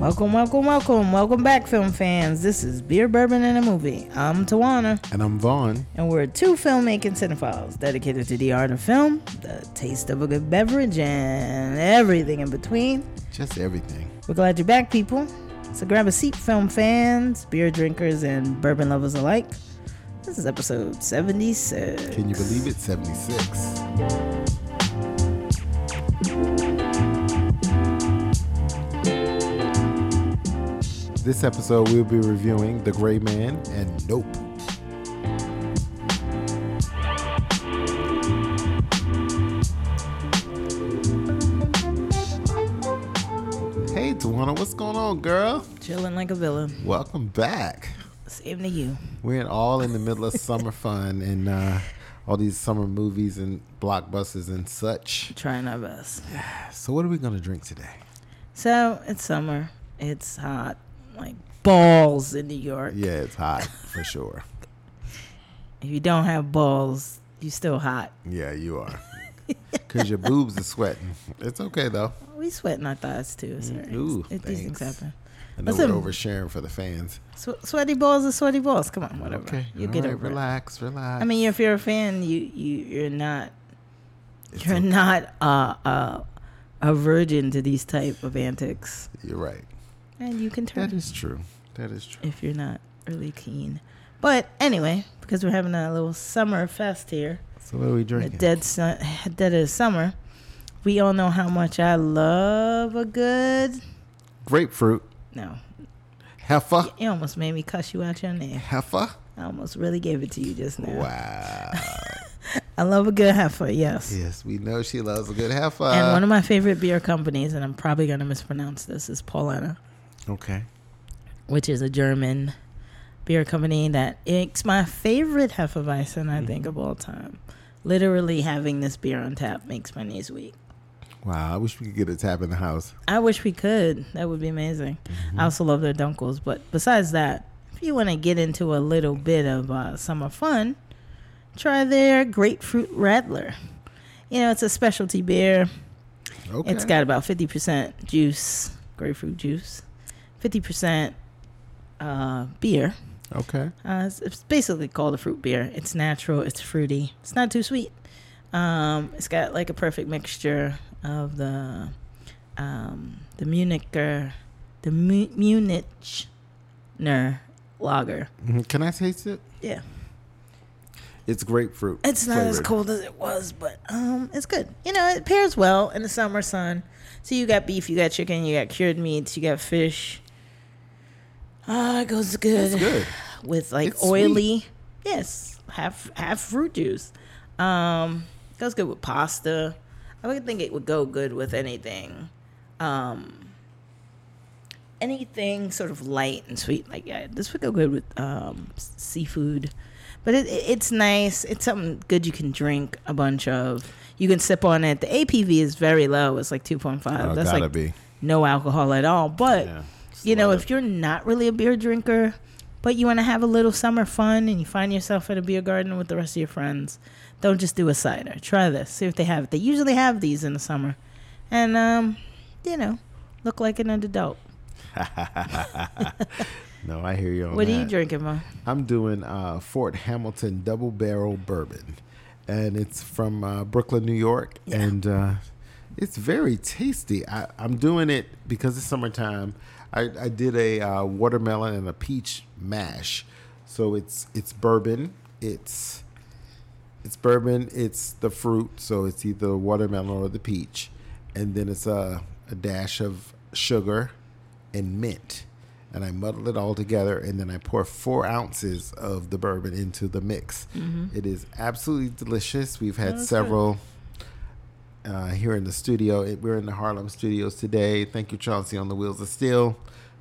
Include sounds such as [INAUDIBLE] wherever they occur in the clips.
Welcome, welcome, welcome, welcome back, film fans. This is Beer, Bourbon, and a Movie. I'm Tawana, And I'm Vaughn. and we're two filmmaking cinephiles dedicated to the art of film, the taste of a good beverage, and everything in between. Just everything. We're glad you're back, people. So grab a seat, film fans, beer drinkers, and bourbon lovers alike. This is episode 76. Can you believe it? 76. This episode, we'll be reviewing The Gray Man and Nope. Tawana, what's going on, girl? Chilling like a villain. Welcome back. Same to you. We're in all in the middle of summer [LAUGHS] fun and uh, all these summer movies and blockbusters and such. Trying our best. [SIGHS] So, what are we gonna drink today? So it's summer. It's hot, like balls in New York. Yeah, it's hot for sure. [LAUGHS] If you don't have balls, you still hot. Yeah, you are. [LAUGHS] Cause your boobs are sweating. It's okay though. We sweating our thighs too. So Mm, ooh, it, these things happen. I know Listen. we're oversharing for the fans. Swe- sweaty balls are sweaty balls. Come on, whatever. Okay, You all get right, over it. relax, relax. I mean, if you're a fan, you you you're not It's you're okay. not uh, uh, a virgin to these type of antics, You're right. and you can turn That is true. That is true. if you're not really keen. But anyway, because we're having a little summer fest here, So, what are we drinking? dead sun, [SIGHS] dead of summer. We all know how much I love a good. Grapefruit. No, Heifer. you almost made me cuss you out your name. Heifer. I almost really gave it to you just now. Wow. [LAUGHS] I love a good heifer, yes. yes, we know she loves a good heifer. and one of my favorite beer companies, and I'm probably going to mispronounce this, is Paulaner, okay. which is a German beer company that makes my favorite Hefeweizen, I mm-hmm. think, of all time. Literally having this beer on tap makes my knees weak. Wow, I wish we could get a tap in the house. I wish we could. That would be amazing. I also love their dunkels. But besides that, if you want to get into a little bit of uh, summer fun, try their grapefruit Radler. You know, it's a specialty beer. Okay. It's got about 50% juice, grapefruit juice, 50% uh, beer. Okay. Uh, it's, it's basically called a fruit beer. It's natural, it's fruity, it's not too sweet. Um, it's got like a perfect mixture of the um, the Municher, the Mu- Munichner lager. Mhm. Can I taste it? Yeah, It's grapefruit. it's not as cold as it was, but um, it's good. You know, it pairs well in the summer sun. So you got beef, you got chicken, you got cured meats, you got fish. Ah, it goes good. It's good. with like It's sweet. oily. Yes half half fruit juice. Um goes good with pasta. I would think it would go good with anything. Um anything sort of light and sweet like yeah this would go good with um seafood. But it, it- it's nice. It's something good you can drink a bunch of. You can sip on it. The ABV is very low. It's like 2.5 Oh, that's gotta like be. no alcohol at all. But Yeah. You know, if you're not really a beer drinker, but you want to have a little summer fun and you find yourself at a beer garden with the rest of your friends, don't just do a cider. Try this. See if they have it. They usually have these in the summer. And, um, you know, look like an adult. [LAUGHS] No, I hear you on what that. are you drinking, Mo? I'm doing uh, Fort Hamilton Double Barrel Bourbon, and it's from uh, Brooklyn, New York, Yeah. and uh, it's very tasty. I, I'm doing it because it's summertime. I, I did a uh, watermelon and a peach mash, so it's it's bourbon. It's it's bourbon. It's the fruit, so it's either watermelon or the peach, and then it's a a dash of sugar and mint and I muddle it all together, and then I pour four ounces of the bourbon into the mix. It is absolutely delicious. We've had that's several uh, here in the studio. It, we're in the Harlem studios today. Thank you, Chauncey, on the Wheels of Steel,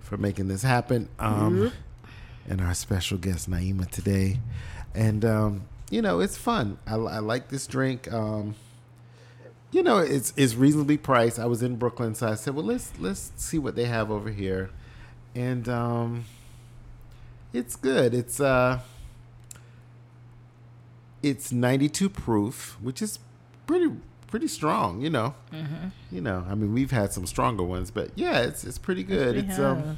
for making this happen, um, and our special guest Naima today. And um, you know, it's fun. I, I like this drink. Um, you know, it's it's reasonably priced. I was in Brooklyn, so I said, well, let's let's see what they have over here, and um, it's good. It's uh, it's 92 proof, which is pretty pretty strong. You know, Mm-hmm. you know. I mean, we've had some stronger ones, but yeah, it's it's pretty good. We it's have. um,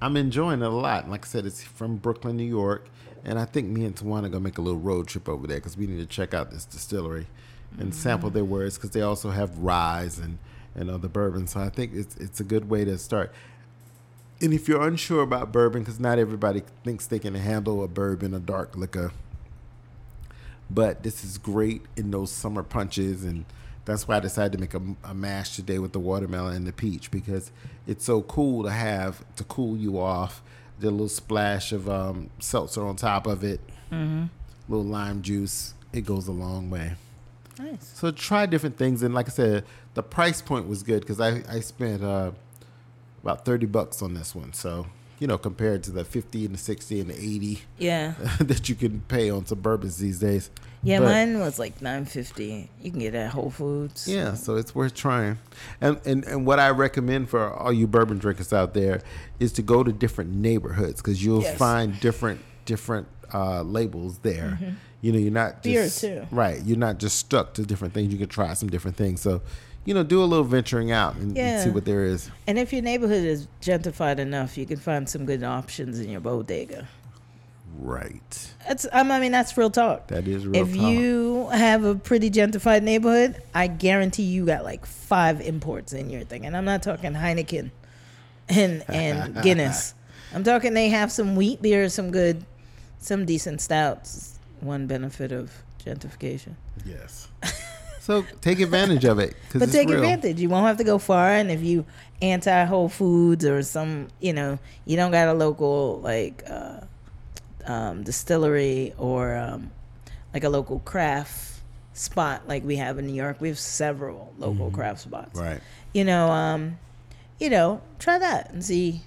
I'm enjoying it a lot. Like I said, it's from Brooklyn, New York, and I think me and Tawana gonna make a little road trip over there because we need to check out this distillery and sample their words because they also have rye and and other bourbons. So I think it's it's a good way to start. And if you're unsure about bourbon, because not everybody thinks they can handle a bourbon, a dark liquor, but this is great in those summer punches and that's why I decided to make a, a mash today with the watermelon and the peach because it's so cool to have to cool you off. The little splash of um, seltzer on top of it, Mm-hmm. little lime juice. It goes a long way. Nice. So try different things, and like I said, the price point was good because I I spent uh, about thirty bucks on this one. So you know, compared to the fifty and the sixty and the eighty Yeah. [LAUGHS] that you can pay on some bourbons these days. Yeah, But- mine was like nine fifty. You can get it at Whole Foods. Yeah, so it's worth trying. And, and and what I recommend for all you bourbon drinkers out there is to go to different neighborhoods because you'll Yes. find different different uh, labels there. You know, you're not Beer, too. right. You're not just stuck to different things. You can try some different things. So, you know, do a little venturing out and, and Yeah. see what there is. And if your neighborhood is gentrified enough, you can find some good options in your bodega. Right. That's um, I mean that's real talk. That is real if talk. you have a pretty gentrified neighborhood, I guarantee you got like five imports in your thing. And I'm not talking Heineken and and [LAUGHS] Guinness. I'm talking they have some wheat beer, some good, some decent stouts. One benefit of gentrification. Yes. So take advantage of it. But it's take real. advantage. You won't have to go far. And if you anti Whole Foods or some, you know, you don't got a local like uh, um, distillery or um, like a local craft spot like we have in New York. We have several local craft spots. Right. You know, um, you know, try that and see.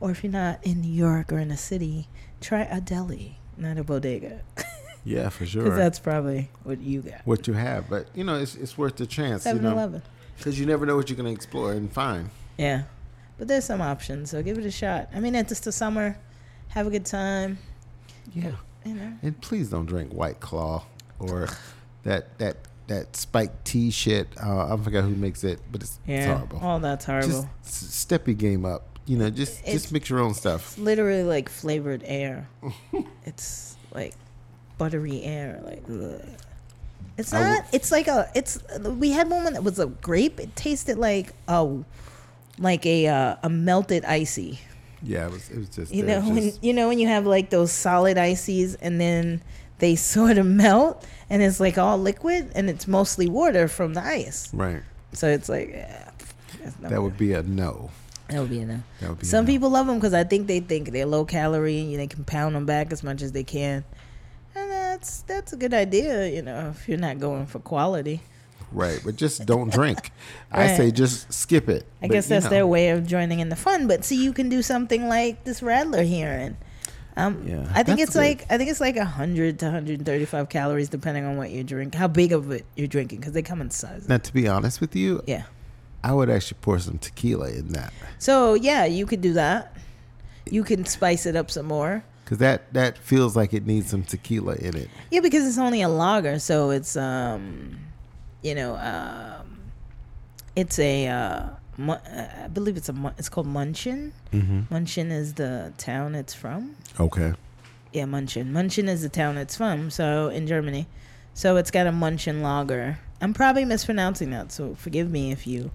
Or if you're not in New York or in a city, try a deli, not a bodega, [LAUGHS] Yeah, for sure. because that's probably what you got. what you have, but you know, it's it's worth the chance. You know, Eleven. because you never know what you're gonna explore and find. Yeah. But there's some options, so give it a shot. I mean, it's just the summer. Have a good time. Yeah. You know. And please don't drink White Claw or that that that spiked tea shit. Uh, I forgot who makes it, but it's, it's horrible. All that's horrible. Just step your game up. You know, just It's- just mix your own stuff. it's literally like flavored air. [LAUGHS] it's like buttery air. Like, ugh. it's I not. it's like a. It's. We had one that was a grape. It tasted like a, like a uh, a melted icy. Yeah, it was it was just You it know was when just- you know when you have like those solid ices and then they [LAUGHS] sort of melt and it's like all liquid and it's mostly water from the ice. right. So it's like yeah, that's not That would be a no. that would be enough. That would be a Some no. people love them because I think they think they're low calorie and they can pound them back as much as they can, that's that's a good idea. You know, if you're not going for quality, Right, but just don't [LAUGHS] drink. I say just skip it. I But, guess that's know, their way of joining in the fun. But see, you can do something like this Radler here, and um, Yeah, I think it's good. like I think it's like hundred to 135 calories depending on what you drink, how big of it you're drinking, because they come in sizes. Now, to be honest with you, Yeah. I would actually pour some tequila in that So yeah, you could do that. You can spice it up some more. Because that that feels like it needs some tequila in it. Yeah, because it's only a lager, so it's um, you know, um, it's a uh, mu- uh, I believe it's a mu- it's called Munchin. Mm-hmm. Munchin is the town it's from. Okay. Yeah, Munchin. Munchin is the town it's from. So in Germany, so it's got a Munchin lager. I'm probably mispronouncing that, so forgive me if you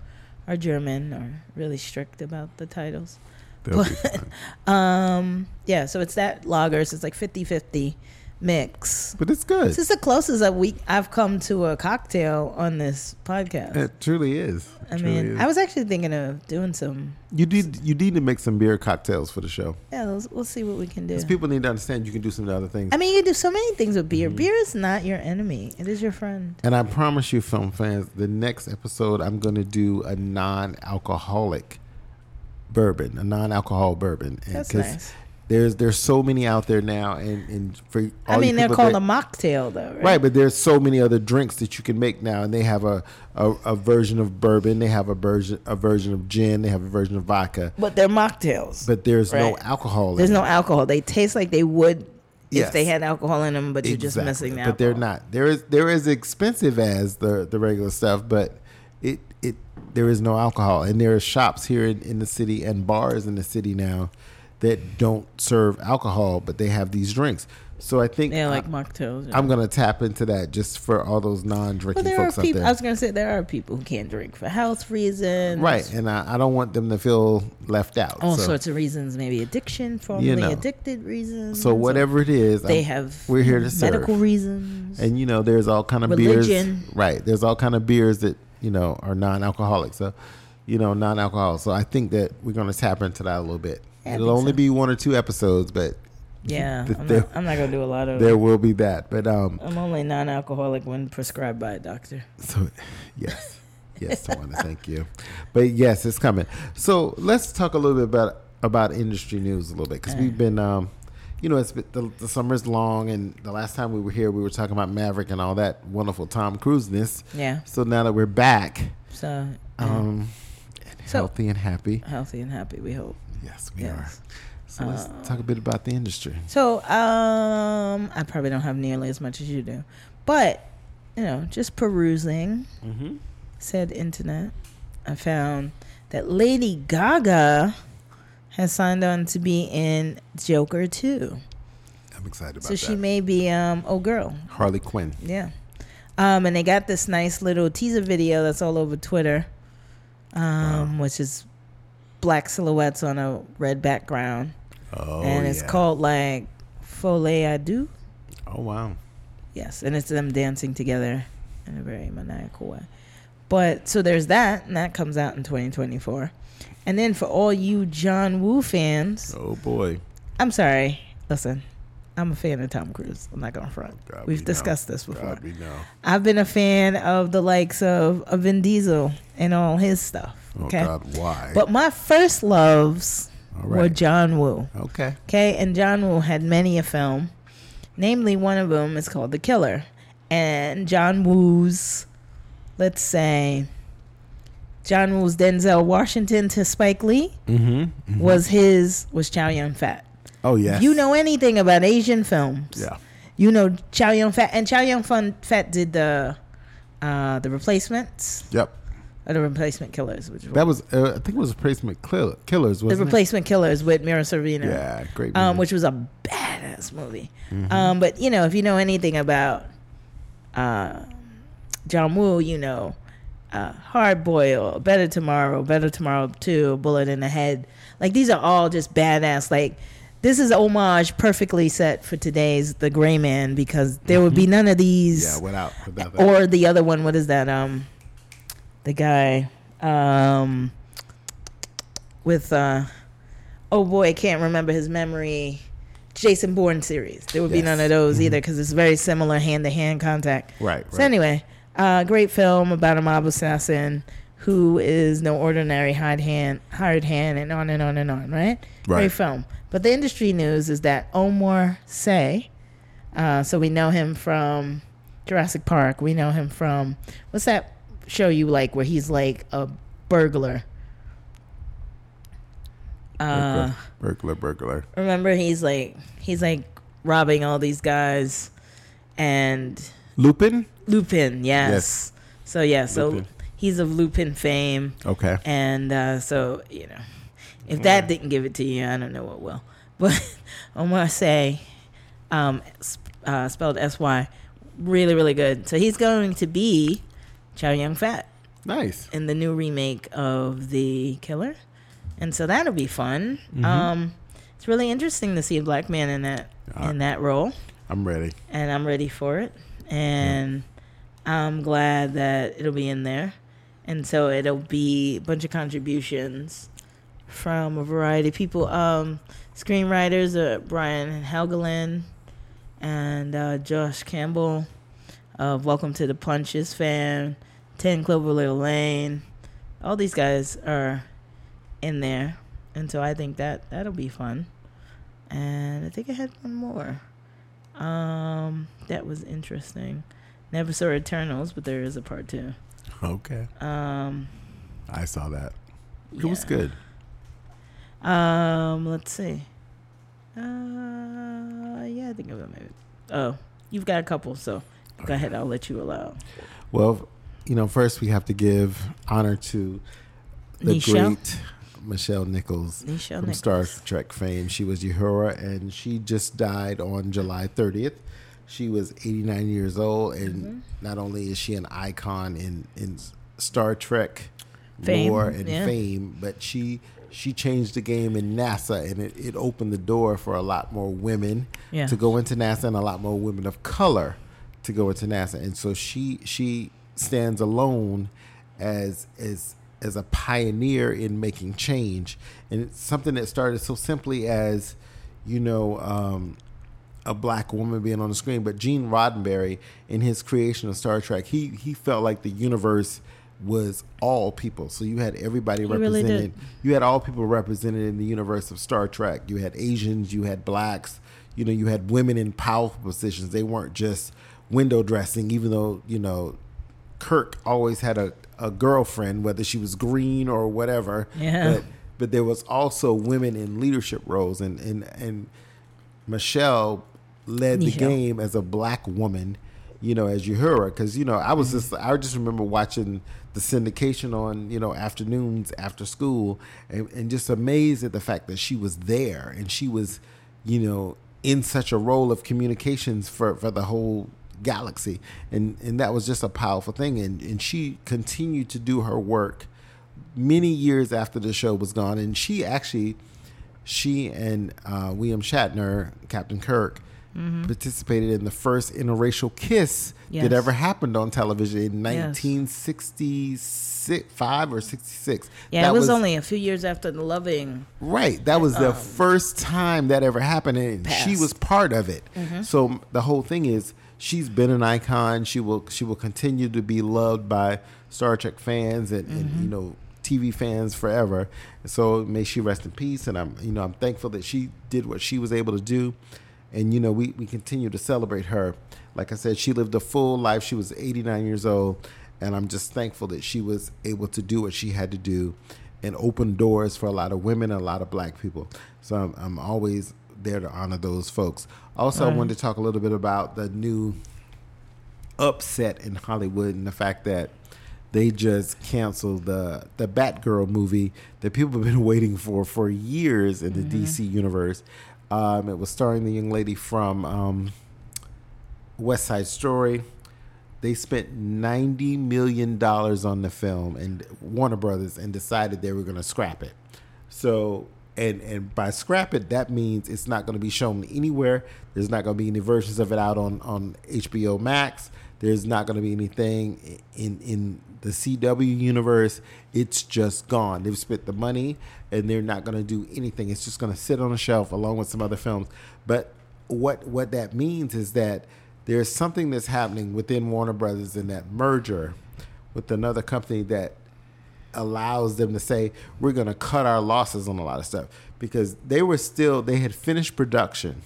are German or really strict about the titles. That'll be fine. [LAUGHS] Um, yeah, so it's that lager. So it's like 50-50 mix. But it's good. This is the closest I've, we, I've come to a cocktail on this podcast. It truly is. I truly mean, is. I was actually thinking of doing some. you need you need to make some beer cocktails for the show. Yeah, let's, we'll see what we can do. Because people need to understand you can do some other things. I mean, you can do so many things with Mm-hmm. beer. Beer is not your enemy; it is your friend. and I promise you, film fans, the next episode I'm going to do a non-alcoholic bourbon, a non-alcohol bourbon. And That's nice. There's there's so many out there now, and, and for all I mean, they're called that- a mocktail, though, right? Right, but there's so many other drinks that you can make now, and they have a, a, a version of bourbon, they have a version a version of gin, they have a version of vodka, But they're mocktails. but there's no alcohol. There's no it. alcohol. They taste like they would if they had alcohol in them, but you're just missing the But they're not. They're as they're as expensive as the the regular stuff, but there is no alcohol, and there are shops here in, in the city and bars in the city now that don't serve alcohol, but they have these drinks. So I think Yeah, like mocktails. I'm gonna tap into that just for all those non-drinking there are folks out people. there. I was gonna say there are people who can't drink for health reasons, Right, and I, I don't want them to feel left out. All so, sorts of reasons, maybe addiction, formerly know. addicted reasons. so whatever it is, they I'm- have, we're here to medical serve. reasons. and you know there's all kind of Religion. beers right there's all kind of beers that you know are non-alcoholic. So you know non-alcoholic so i think that we're going to tap into that a little bit. I it'll only so. be one or two episodes but yeah, [LAUGHS] th- I'm there, not, I'm not gonna do a lot of. there will be that. But um I'm only non-alcoholic when prescribed by a doctor. so yes yes i want to thank you. But yes it's coming. So let's talk a little bit about about industry news a little bit because we've been um you know, it's been, the, the summer's long, and the last time we were here, we were talking about Maverick and all that wonderful Tom Cruise-ness. Yeah. So now that we're back, So yeah. um, and So- healthy and happy. healthy and happy, we hope. Yes, we Yes. are. So let's Uh, talk a bit about the industry. So, um, I probably don't have nearly as much as you do, but you know, just perusing Mm-hmm. said internet, I found that Lady Gaga has signed on to be in Joker 2. I'm excited about So that. So she may be um oh girl. Harley Quinn. Yeah. Um and they got this nice little teaser video that's all over Twitter. Um which is black silhouettes on a red background. Oh, and it's yeah. called like Folie à Deux. Oh wow. Yes, and it's them dancing together in a very maniacal way. But so there's that, and that comes out in 2024. And then for all you John Woo fans, Oh boy. I'm sorry. Listen, I'm a fan of Tom Cruise. I'm not gonna front. God, We've we know. discussed this before. God, we know. I've been a fan of the likes of, of Vin Diesel and all his stuff. Oh Okay, God, why? but my first loves All were. John Woo. okay. Okay, and John Woo had many a film. Namely, one of them is called The Killer. And John Woo's, let's say, John Woo's Denzel Washington to Spike Lee Mm-hmm. was his, was Chow Yun Fat. Oh yeah. You know anything about Asian films, Yeah. you know Chow Yun Fat. And Chow Yun Fun Fat did the, uh, the replacements, Yep. or the replacement killers, which That was. Uh, I think it was replacement Kill- killers. the Wasn't it? replacement killers with Mira Sorvino. Yeah. Great. um, which was a badass movie. Mm-hmm. Um, but you know, if you know anything about uh, John Woo, you know, uh, Hard Boil, Better Tomorrow, Better Tomorrow Two, Bullet in the Head. Like these are all just badass. Like this is homage perfectly set for today's The Gray Man because there would be none of these Mm-hmm. yeah. Without. without that. or the other one. What is that? Um, the guy um with uh oh boy, I can't remember his memory. Jason Bourne series. There would be none of those either because it's very similar hand to hand contact. right. So Right. anyway, uh, great film about a mob assassin who is no ordinary hired hand, hired hand, and on and on and on. Right? Right. Great film. But the industry news is that Omar Sy, uh, so we know him from Jurassic Park. We know him from what's that show you like where he's like a burglar. Uh, burglar. Burglar. remember he's like he's like robbing all these guys, and Lupin. Lupin, yes. Yes. So yeah, so Lupin. he's of Lupin fame, Okay. and uh, so you know, if that didn't give it to you, I don't know what will. [LAUGHS] But Omar Sy, um, uh, spelled S Y, really really good. So he's going to be Chow Yun Fat Nice. in the new remake of The Killer, and so that'll be fun. Mm-hmm. Um, it's really interesting to see a black man in that in that role I'm ready. and I'm ready for it. And I'm glad that it'll be in there. And so it'll be a bunch of contributions from a variety of people. Um, screenwriters uh, Brian Helgeland and uh, Josh Campbell of Welcome to the Punches fan, 10 Cloverfield Lane. All these guys are in there. And so I think that that'll be fun. And I think I had one more. Um, that was interesting. Never saw Eternals, but there is a part two. Okay. Um, I saw that. It was good. Um, let's see. Uh, yeah, can't think of it. Maybe. Oh, you've got a couple, so go ahead. I'll let you allow. Well, you know, first we have to give honor to the Nichelle? great Michelle Nichols Nichelle from Nichols. Star Trek fame. She was Uhura, and she just died on July 30th. She was 89 years old, and Mm-hmm. not only is she an icon in in Star Trek Fame, lore and yeah. fame, but she she changed the game in NASA, and it, it opened the door for a lot more women Yeah. to go into NASA, and a lot more women of color to go into NASA. And so she she stands alone as as as a pioneer in making change, and it's something that started so simply as you know. Um, a black woman being on the screen, but Gene Roddenberry, in his creation of Star Trek, he he felt like the universe was all people. So you had everybody He really represented. You had all people represented in the universe of Star Trek. You had Asians, you had blacks, you know, you had women in powerful positions. They weren't just window dressing, even though you know Kirk always had a, a girlfriend, whether she was green or whatever. Yeah. But but there was also women in leadership roles and and and Michelle led the Michelle. game as a black woman, you know, as Uhura. Because you know, I was mm-hmm. just I just remember watching the syndication on you know afternoons after school, and, and just amazed at the fact that she was there and she was, you know, in such a role of communications for for the whole galaxy, and and that was just a powerful thing. And and she continued to do her work many years after the show was gone, and she actually, she and uh, William Shatner, Captain Kirk, participated in the first interracial kiss Mm-hmm. Yes. that ever happened on television in Yes. 1965 or 66. Yeah, That it was, only a few years after the loving. Right. That was the first time that ever happened, and she Passed. Mm-hmm. was part of it. So the whole thing is, she's been an icon. She will she will continue to be loved by Star Trek fans and, and Mm-hmm. you know TV fans forever. So may she rest in peace. And I'm you know I'm thankful that she did what she was able to do, and you know we we continue to celebrate her. Like I said, she lived a full life. She was 89 years old, and I'm just thankful that she was able to do what she had to do and open doors for a lot of women and a lot of black people. So I'm, I'm always there to honor those folks. Also, I wanted to talk a little bit about the new upset in Hollywood and the fact that they just canceled the the Batgirl movie that people have been [LAUGHS] waiting for for years in the DC universe. Um, it was starring the young lady from um, West Side Story. They spent ninety million dollars on the film and Warner Brothers and decided they were going to scrap it. So and and by scrap it, that means it's not going to be shown anywhere. There's not going to be any versions of it out on on HBO Max. There's not going to be anything in in the CW universe. It's just gone. They've spent the money and they're not going to do anything. It's just going to sit on a shelf along with some other films. But what what that means is that there's something that's happening within Warner Brothers in that merger with another company that allows them to say we're going to cut our losses on a lot of stuff. Because they were still they had finished production.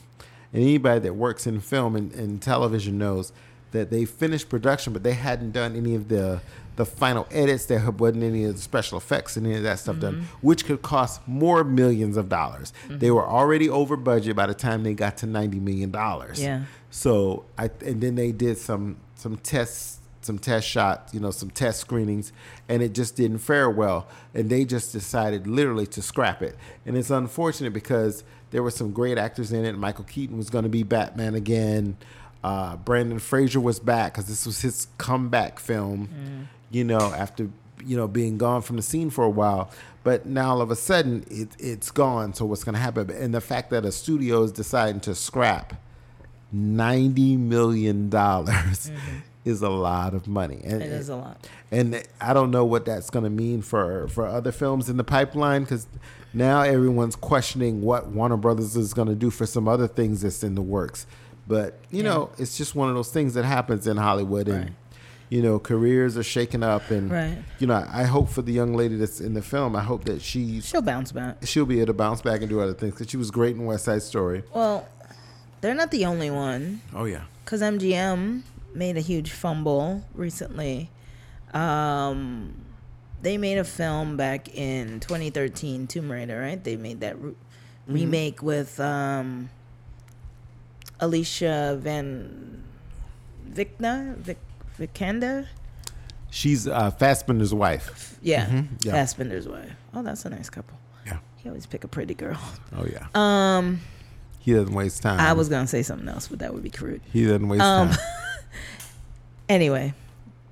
And anybody that works in film and, and television knows that they finished production but they hadn't done any of the the final edits there wasn't any of the special effects and any of that stuff done mm-hmm. which could cost more millions of dollars. Mm-hmm. They were already over budget by the time they got to 90 million dollars. Yeah. so I and then they did some some tests, some test shots, you know, some test screenings, and it just didn't fare well. And they just decided literally to scrap it. And it's unfortunate because there were some great actors in it. Michael Keaton was going to be Batman again. Uh, Brandon Fraser was back because this was his comeback film. You know, after you know being gone from the scene for a while. But now all of a sudden it, it's gone. So what's going to happen? And the fact that a studio is deciding to scrap ninety million dollars is a lot of money, and It is a lot. and I don't know what that's going to mean for for other films in the pipeline because now everyone's questioning what Warner Brothers is going to do for some other things that's in the works. But you Yeah. know, it's just one of those things that happens in Hollywood, and Right. you know, careers are shaken up, and Right. you know, I hope for the young lady that's in the film, I hope that she She'll bounce back. she'll be able to bounce back and do other things because she was great in West Side Story. Well, they're not the only one. Oh yeah. because MGM made a huge fumble recently. Um, they made a film back in 2013, Tomb Raider, right? They made that re- remake with um, Alicia Van Vicna Vic Vikander. She's uh, Fassbender's wife. Yeah, Mhm, yeah. Fassbender's wife. Oh, that's a nice couple. Yeah. He always pick a pretty girl. Oh yeah. Um, He doesn't waste time. I was gonna say something else, but that would be crude. He doesn't waste Um, time. [LAUGHS] anyway,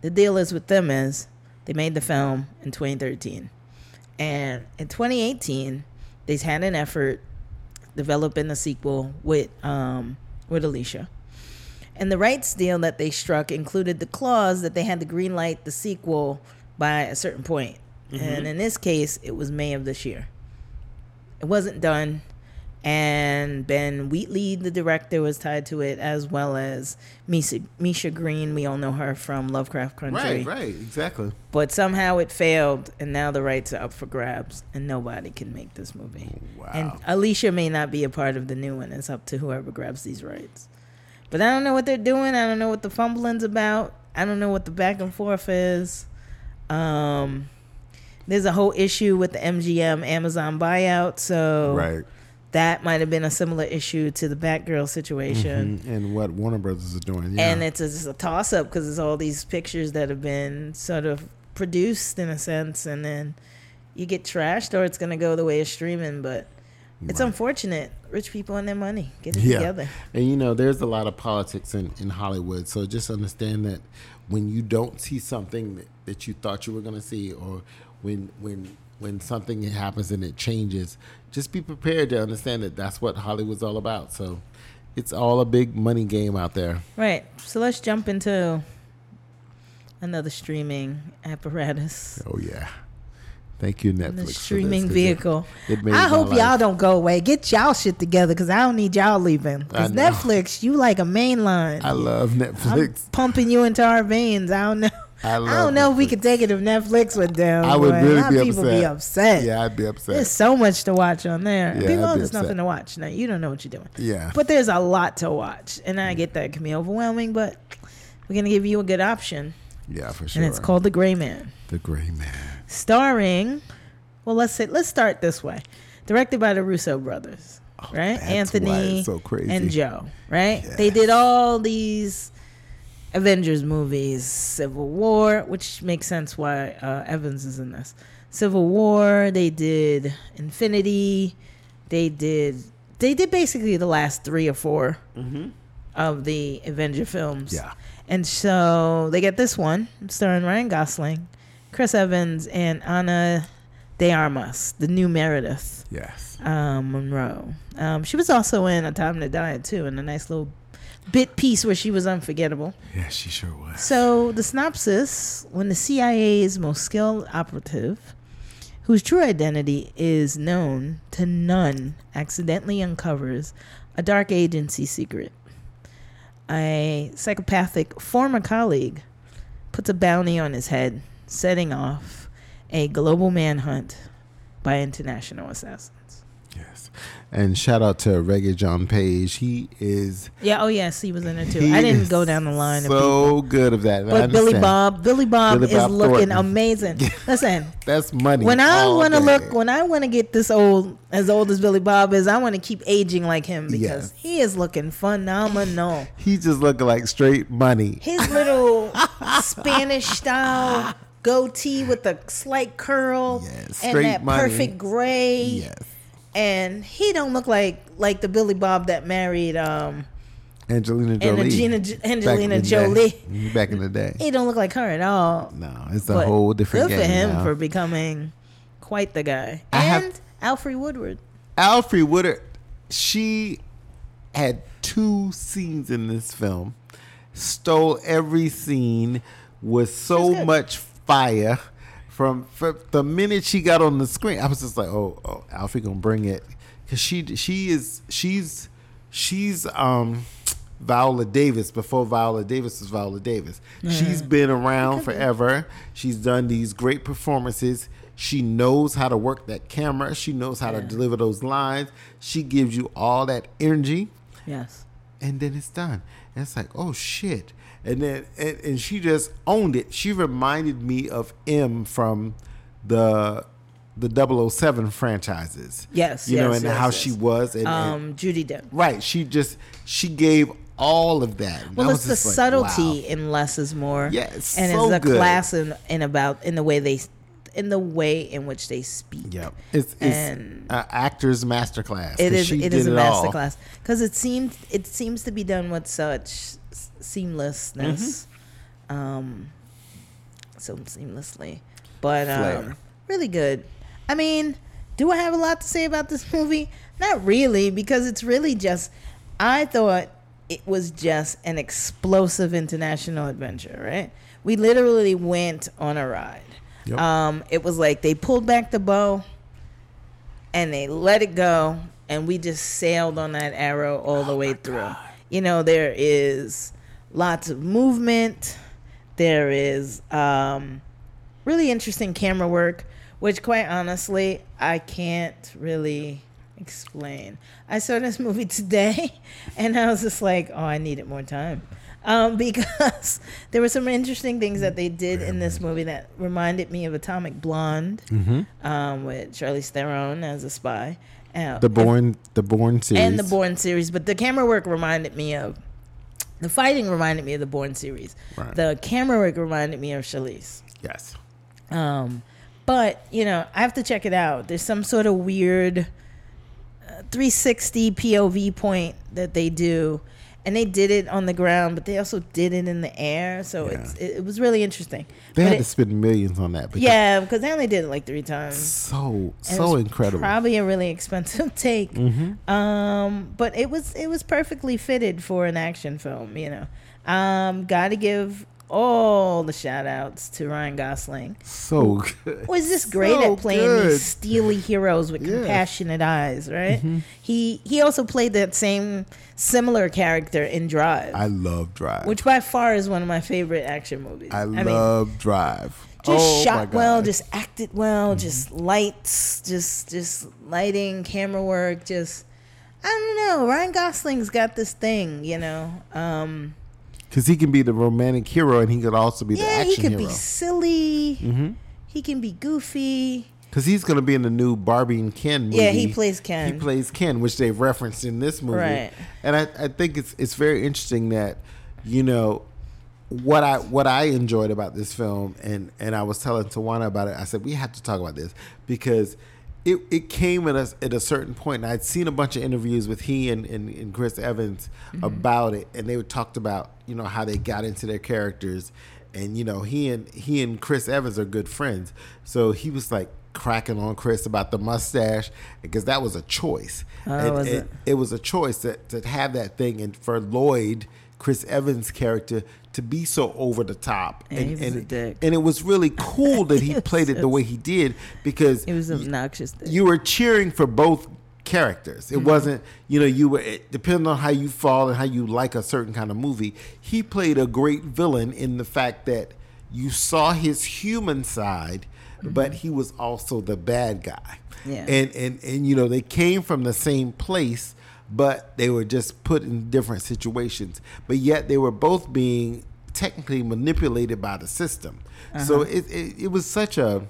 the deal is with them is they made the film in 2013, and in 2018 they had an effort developing a sequel with um with Alicia. And the rights deal that they struck included the clause that they had to green light the sequel by a certain point. And in this case, it was May of this year. It wasn't done. And Ben Wheatley, the director, was tied to it, as well as Misha, Misha Green. We all know her from Lovecraft Country. right, right, exactly. But somehow it failed, and now the rights are up for grabs, and nobody can make this movie. Wow. And Alicia may not be a part of the new one. It's up to whoever grabs these rights. But I don't know what they're doing. I don't know what the fumbling's about. I don't know what the back and forth is. Um, there's a whole issue with the MGM Amazon buyout, so right. That might have been a similar issue to the Batgirl situation. Mhm. And what Warner Brothers is doing. Yeah. And it's a, just a toss up because it's all these pictures that have been sort of produced in a sense, and then you get trashed, or it's going to go the way of streaming. But it's Right. unfortunate. Rich people and their money. Get it Yeah. together. And you know, there's a lot of politics in, in Hollywood. So just understand that when you don't see something that, that you thought you were going to see, or when when when something happens and it changes, just be prepared to understand that that's what Hollywood's all about. So it's all a big money game out there. Right. So let's jump into another streaming apparatus. Oh yeah, thank you Netflix. The for this, streaming 'cause it- vehicle. It, I hope life- y'all don't go away. Get y'all shit together because I don't need y'all leaving. Because. Netflix, you like a mainline. I love I'm Netflix. pumping you into our veins. I don't know. I, I, don't know if we Netflix. could take it if Netflix went down. I would really be of people upset. be upset. Yeah, I'd be upset. There's so much to watch on there. Yeah, people, there's upset. nothing to watch. Now you don't know what you're doing. yeah, But there's a lot to watch, and I mm. get that it can be overwhelming. But we're gonna give you a good option, yeah, for sure. and it's called The Gray Man, The Gray Man. starring. Well, let's say let's start this way. Directed by the Russo brothers, oh, right? Oh, why Anthony so crazy. and Joe, right? They did all these Avengers movies, Civil War, which makes sense why uh, Evans is in this. Civil War, they did Infinity, they did they did basically the last three or 4 of the Avenger films. Yeah. And so they get this one starring Ryan Gosling, Chris Evans, and Ana de Armas, the new Meredith Yes. um, Monroe. Um, she was also in A Time to Die too, in a nice little bit piece where she was unforgettable. Yeah, she sure was. So the synopsis: When the CIA's most skilled operative, whose true identity is known to none, accidentally uncovers a dark agency secret, a psychopathic former colleague puts a bounty on his head, setting off a global manhunt by international assassins. Yes. And shout out to Regé-Jean Page. He is Yeah. Oh, yes. He was in it too. I didn't go down the line. of. So good of that. But Billy. Bob, Billy Bob Billy is Bob looking Thornton. amazing. [LAUGHS] Listen, That's money. when I want to look, when I want to get this old, as old as Billy Bob is, I want to keep aging like him because Yes. he is looking phenomenal. He's just looking like straight money. His little [LAUGHS] Spanish style goatee with a slight curl Yes, and straight that money. perfect gray, Yes. And he don't look like like the Billy Bob that married um Angelina Jolie. Angelina, Back in Angelina the day. Jolie. Mhm, [LAUGHS] Back in the day. He don't look like her at all. No, it's a But whole different good game for him now. for becoming quite the guy. I have- And Alfre Woodard. Alfre Woodard, she had two scenes in this film, stole every scene, was so much fire. From, from the minute she got on the screen, I was just like, "Oh, oh Alfie gonna bring it," because she she is she's she's um Viola Davis before Viola Davis was Viola Davis. She's been around forever. She's done these great performances. She knows how to work that camera. She knows how to deliver those lines. She gives you all that energy, Yes. and then it's done. And it's like, oh shit! And then and, and she just owned it. She reminded me of M from the the 007 franchises. Yes, you know, and yes, how yes. she was, and, and- Um, Judi Dench. right, she just she gave all of that. Well, it's the like, subtlety wow. in less is more. Yeah, and so it's a good. class in, in about in the way they, in the way in which they speak. Yep, it's it's And- uh, actors masterclass. It is. She It is a it masterclass because it seems it seems to be done with such seamlessness, Mm-hmm. um, so seamlessly, but um, really good. I mean, do I have a lot to say about this [LAUGHS] movie? Not really, because it's really just. I thought it was just an explosive international adventure. Right? We literally went on a ride. Yep. Um, it was like they pulled back the bow and they let it go and we just sailed on that arrow all the way through you know there is lots of movement. There is um, really interesting camera work which quite honestly i can't really explain. I saw this [LAUGHS] movie today and i was just like oh i needed more time. Um, [LAUGHS] because there were some interesting things that they did in this movie that reminded me of atomic blonde um, with Charlize Theron as a spy. Uh, The Bourne the Bourne series and the Bourne series, but the camera work reminded me of the fighting reminded me of the Bourne series. Right. The camera work reminded me of Charlize. Yes. Um, but you know, I have to check it out. There's some sort of weird uh, 360 POV point that they do, and they did it on the ground, but they also did it in the air. So Yeah. it's it, it was really interesting. They But had it- to spend millions on that. Because yeah, because they only did it like three times. So so incredible. Probably a really expensive [LAUGHS] take. Mm-hmm. Um, but it was it was perfectly fitted for an action film, you know. Um, gotta give all the shout outs to Ryan Gosling. so good. Was this great So at playing good. these steely heroes with. Mm-hmm. compassionate eyes, right? He he also played that same similar character in Drive, I love Drive. which by far is one of my favorite action movies. I, mean, love Drive. just oh shot well, Mm-hmm. just acted well, just lights, just just lighting, camera work, just I don't know. Ryan Gosling's got this thing, you know. Um, because he can be the romantic hero and he could also be the action hero. yeah, he could hero. be silly. Mm-hmm. He can be goofy. Because he's going to be in the new Barbie and Ken movie. Yeah, he plays Ken. He plays Ken, which they've referenced in this movie. Right. And I, I think it's it's very interesting that, you know, what I what I enjoyed about this film, and and I was telling Tawana about it. I said we have to talk about this because it, it came at us at a certain point. And I'd seen a bunch of interviews with he and, and, and Chris Evans mm-hmm. about it, and they talked about you know how they got into their characters, and you know he and he and Chris Evans are good friends. So he was like cracking on Chris about the mustache because that was a choice. Oh, And- was it? it was a choice to, to have that thing and for Lloyd, Chris Evans' character, to be so over the top. And, and, a dick. and it was really cool that he [LAUGHS] played it the way he did because He was obnoxious. you were cheering for both characters. It mm-hmm. wasn't, you know, you were depending on how you fall and how you like a certain kind of movie. He played a great villain in the fact that you saw his human side, mm-hmm. but he was also the bad guy. Yeah. And and and you know, they came from the same place, but they were just put in different situations. But yet they were both being technically manipulated by the system. So uh-huh. it, it it was such a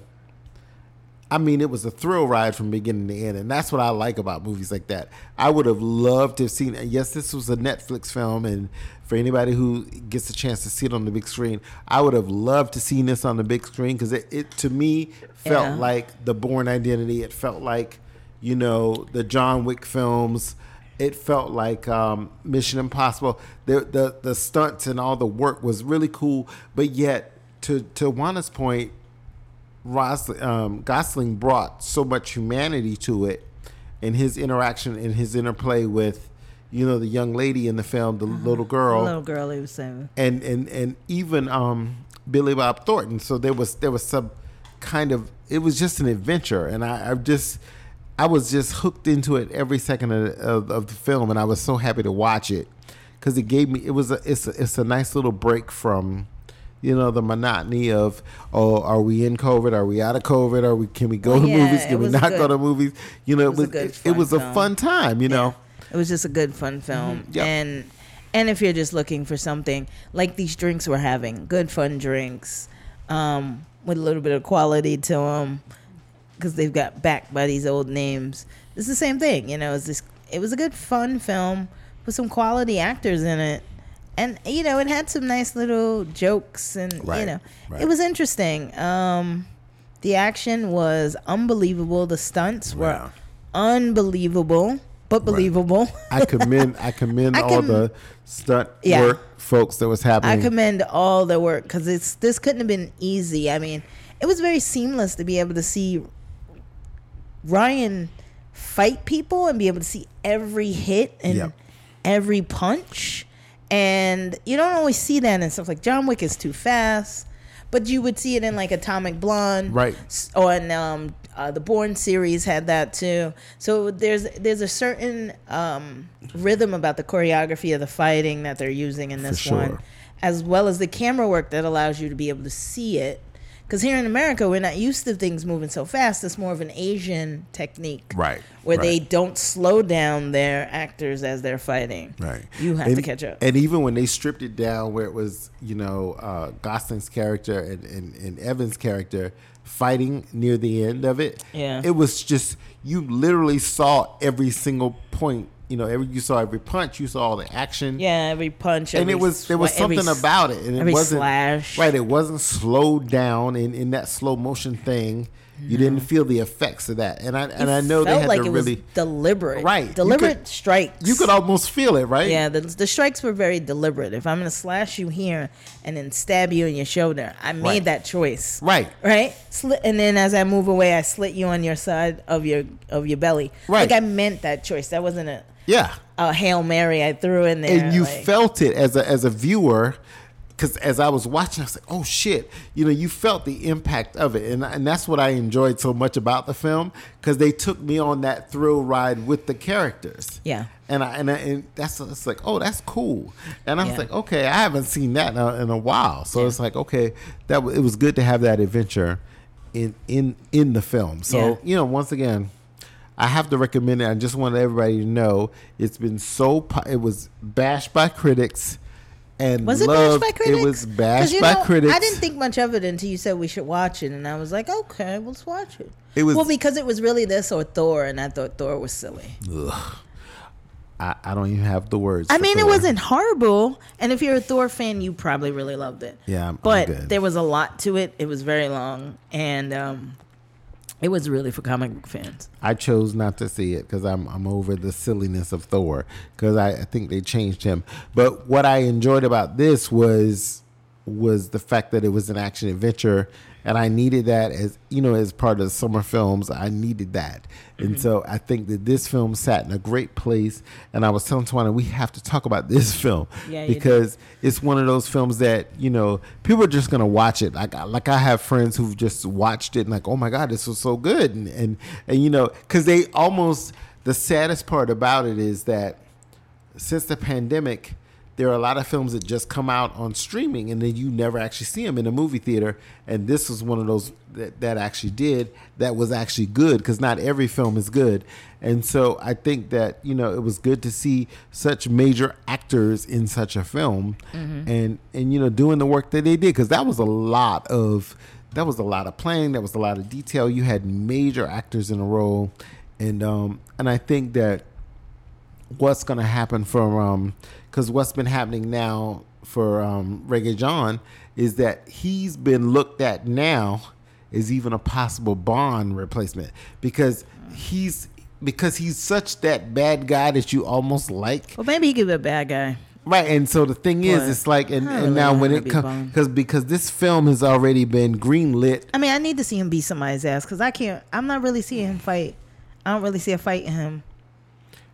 I mean, it was a thrill ride from beginning to end, and that's what I like about movies like that. I would have loved to have seen. Yes, this was a Netflix film, and for anybody who gets a chance to see it on the big screen, I would have loved to seen this on the big screen because it, it, to me, felt Yeah. like the Bourne Identity. It felt like, you know, the John Wick films. It felt like um, Mission Impossible. The, the the stunts and all the work was really cool, but yet, to to Tawana's point, Ros- um, Gosling brought so much humanity to it, and his interaction and his interplay with, you know, the young lady in the film, the little girl, little girl he was saying. and and and even um, Billy Bob Thornton. So there was there was some kind of it was just an adventure, and I, I just I was just hooked into it every second of, of, of the film, and I was so happy to watch it because it gave me it was a it's a, it's a nice little break from. You know the monotony of oh, are we in COVID? Are we out of COVID? Are we? Can we go Well, to yeah, movies? Can we not good. go to movies? You know, it was a was it, it was a fun time. You know, It was just a good fun film. Mm-hmm. Yep. And and if you're just looking for something like these drinks we're having, good fun drinks, um, with a little bit of quality to them. Because they've got backed by these old names. It's the same thing, you know. It's this. It was a good, fun film with some quality actors in it, and you know, it had some nice little jokes, and you know, right. it was interesting. Um, the action was unbelievable. The stunts were Wow. unbelievable, but believable. I commend I [LAUGHS] commend I all com- the stunt Yeah. work folks that was happening. I commend all the work because it's this couldn't have been easy. I mean, it was very seamless to be able to see Ryan fight people and be able to see every hit and Yep. every punch. And you don't always see that in stuff like John Wick is too fast, but you would see it in like Atomic Blonde, Right. On um, uh, the Bourne series had that too. So there's there's a certain um, rhythm about the choreography of the fighting that they're using in this sure. one, as well as the camera work that allows you to be able to see it. Because here in America, we're not used to things moving so fast. It's more of an Asian technique, Right, Where they don't slow down their actors as they're fighting. Right. You have and, to catch up. And even when they stripped it down where it was, you know, uh, Gosling's character and, and, and Evans' character fighting near the end of it, Yeah. it was just, you literally saw every single point. You know, every you saw every punch, you saw all the action. Yeah, every punch. and every it was there was something s- about it, and it every wasn't slash. right. It wasn't slowed down in, in that slow motion thing. You didn't feel the effects of that, and I and I know they had like to it really. was deliberate. Right. You Deliberate could- strikes. you could almost feel it, right? Yeah, the, the strikes were very deliberate. If I'm gonna slash you here and then stab you in your shoulder, I made Right. that choice. Right. Right. Slit, and then as I move away, I slit you on your side of your of your belly. Right. Like I meant that choice. That wasn't a, Yeah. a hail mary I threw in there. and you like- felt it as a as a viewer because as I was watching, I was like, "Oh shit!" You know, you felt the impact of it, and and that's what I enjoyed so much about the film because they took me on that thrill ride with the characters. Yeah. and I and, I, and that's it's like, oh, that's cool, and I was Yeah. like, okay, I haven't seen that in a, in a while, so it's like, okay, that w- it was good to have that adventure in in in the film. So Yeah. you know, once again. I have to recommend it. I just want everybody to know it's been so. po- It was bashed by critics, and Was it loved. bashed by critics? It was bashed you by know, critics. I didn't think much of it until you said we should watch it, and I was like, okay, let's watch it. It was- well because it was really this or Thor, and I thought Thor was silly. I, I don't even have the words. I mean, it wasn't horrible, and if you're a Thor fan, you probably really loved it. Yeah, I'm- I'm but good. there was a lot to it. It was very long, and um, it was really for comic book fans. I chose not to see it because I'm I'm over the silliness of Thor because I, I think they changed him. But what I enjoyed about this was was the fact that it was an action adventure, and I needed that as you know as part of the summer films. I needed that, and mm-hmm. so I think that this film sat in a great place. And I was telling Tawana we have to talk about this [LAUGHS] film Yeah, do. because it's one of those films that you know people are just gonna watch it. Like I- like I have friends who've just watched it and like, oh my god, this was so good, and and, and you know, because they almost the saddest part about it is that since the pandemic, there are a lot of films that just come out on streaming and then you never actually see them in a movie theater. And this was one of those that, that actually did that was actually good because not every film is good. And so I think that, you know, it was good to see such major actors in such a film and, and, you know, doing the work that they did because that was a lot of. That was a lot of planning. That was a lot of detail. You had major actors in a role, and um, and I think that what's going to happen from um because what's been happening now for um Regé-Jean is that he's been looked at now as even a possible bond replacement because he's because he's such that bad guy that you almost like Well, maybe he could be a bad guy. right and so the thing is But it's like and, and now when it comes because because this film has already been greenlit I mean, I need to see him beat somebody's ass because I can't. I'm not really seeing him fight. I don't really see a fight in him.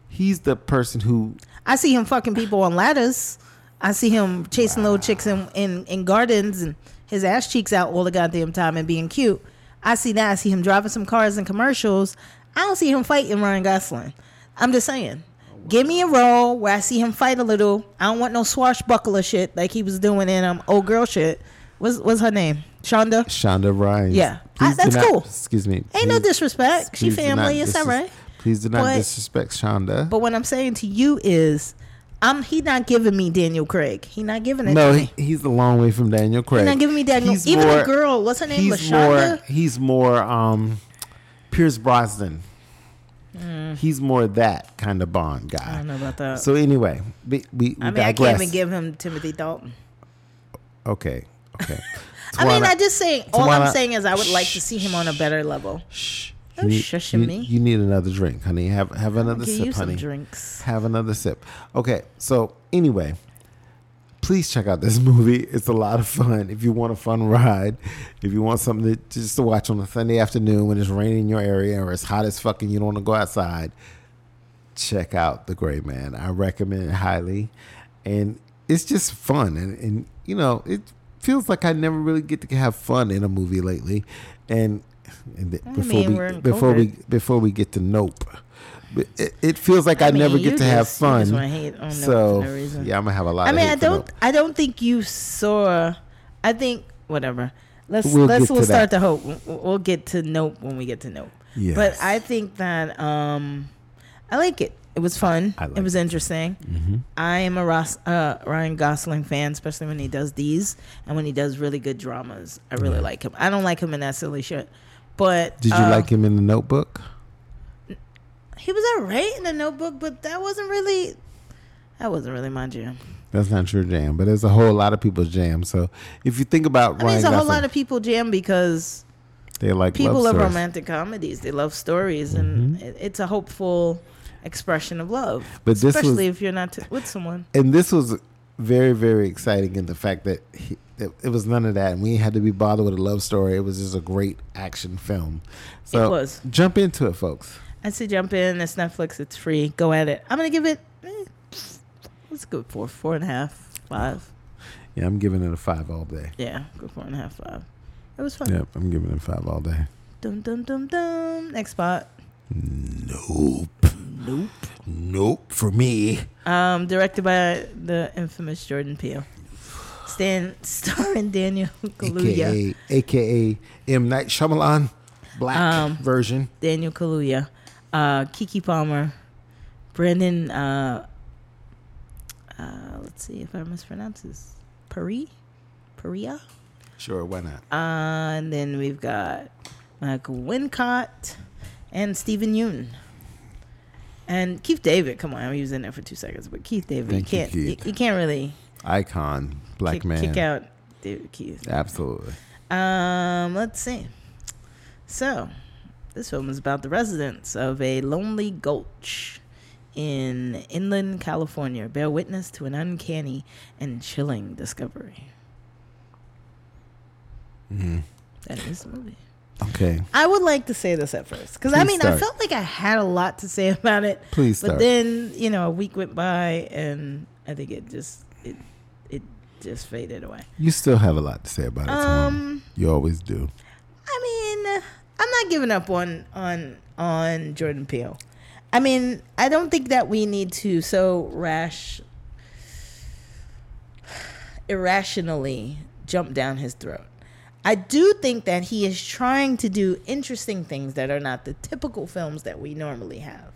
he's the person who I see him fucking people on ladders. I see him chasing little chicks in, in, in gardens and his ass cheeks out all the goddamn time and being cute. I see that. I see him driving some cars in commercials. I don't see him fighting Ryan Gosling. I'm just saying. Give me a role where I see him fight a little. I don't want no swashbuckler shit like he was doing in um old girl shit. What's what's her name? Shonda. Shonda Rhimes. Yeah. I- that's not- cool. Excuse me. Ain't no disrespect. She please family. It's all disres- right. Please do not But- disrespect Shonda. But what I'm saying to you is, I'm he not giving me Daniel Craig. He not giving it no, he, he's a long way from Daniel Craig. He's not giving me Daniel. He's Even more- the girl, what's her name? He's Lashonda. more. He's more. Um, Pierce Brosnan. He's more that kind of Bond Mm. I guy. don't know about that. So anyway, we we, we I mean, I can't even give him Timothy Dalton. Okay, okay. [LAUGHS] I mean, Tawana- I just saying. All I'm saying is, I would like to see him on a better level. Shh. You need, shushing you, me. you need another drink, honey. Have have another sip, honey. drinks. Have another sip. Okay, so anyway, please check out this [LAUGHS] movie. It's a lot of fun. If you want a fun ride, if you want something to, just to watch on a Sunday afternoon when it's raining in your area or it's hot as fucking you don't want to go outside, check out The Gray Man. I recommend it highly, and it's just fun. And, and you know, it feels like I never really get to have fun in a movie lately. And, and th- before we before we before we get to Nope. It, it feels like I, mean, never get to have just- fun. so yeah, I'm gonna have a lot. I of mean, I don't. Nope. I don't think you saw. I think whatever. Let's We'll let's we'll to start that. the hope. We'll- get to Nope when we get to Nope. Yes. But I think that um, I like it. It was fun. I it was interesting. Mhm. I am a Ross, uh, Ryan Gosling fan, especially when he does these and when he does really good dramas. I really Yeah. like him. I don't like him in that silly shit. But Did you uh, like him in the Notebook? He was alright in the Notebook, but that wasn't really. That wasn't really my jam. That's not your jam, but there's a whole lot of people's jam. So if you think about I mean, it's a whole lot of people jam because they like people love love romantic comedies. They love stories, and it, it's a hopeful expression of love. Mm-hmm. But this was- especially if you're not t- with someone. and this was very very exciting in the fact that, he, that it was none of that and we had to be bothered with a love story it was just a great action film so It was. jump into it folks I say jump in. It's Netflix. It's free. Go at it. I'm gonna give it. Eh, let's go four, four and a half, five. yeah i'm giving it a five all day Yeah, go four and a half, five. It was fun. yep i'm giving it a five all day Dum dum dum dum. Next spot. nope Nope. nope for me Um, directed by the infamous Jordan Peele. Stan, starring Daniel Kaluuya. aka aka m night Shyamalan black Um, version Daniel Kaluuya, uh, Keke Palmer, Brandon. Uh, uh, let's see if I mispronounce this. Pari, Paria. sure why not Uh, and then we've got Michael Wincott and Steven Yeun. And Keith David, come on, he was in there for two seconds, but Keith David, Thank you you, can't, you, Keith. you can't really icon black kick, man kick out David Keith. absolutely Um, let's see. So, this film is about the residents of a lonely gulch in inland California bear witness to an uncanny and chilling discovery. Mhm. That is the movie. okay I would like to say this at first because I mean I felt like I had a lot to say [LAUGHS] about it, please but start then you know a week went by and I think it just it just faded away. you still have a lot to say about it. Um, you always do I mean, I'm not giving up on on on Jordan Peele. I mean, I don't think that we need to so rash irrationally jump down his throat. I do think that he is trying to do interesting things that are not the typical films that we normally have.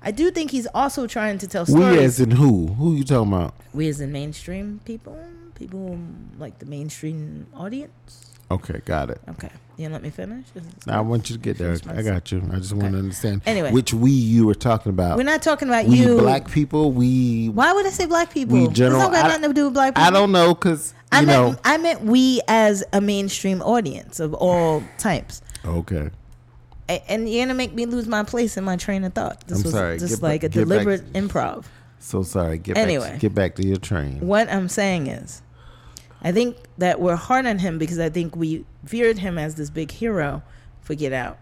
I do think he's also trying to tell stories. we as in who who you talking about we as in mainstream people, people like the mainstream audience. okay got it Okay, you let me finish? Is- I want you to get there. I got you. I just want to understand Anyway. which we you were talking about. We're not talking about we you. black people. We Why would I say black people? We general- got I- nothing to do with black people. I don't know because I you meant know. I meant we as a mainstream audience of all types. Okay, And you're gonna make me lose my place in my train of thought. This I'm was sorry. just Get like a get back- deliberate improv. so sorry. Get Anyway. back. Get back to your train. What I'm saying is, I think that we're hard on him because I think we veered him as this big hero for Get Out,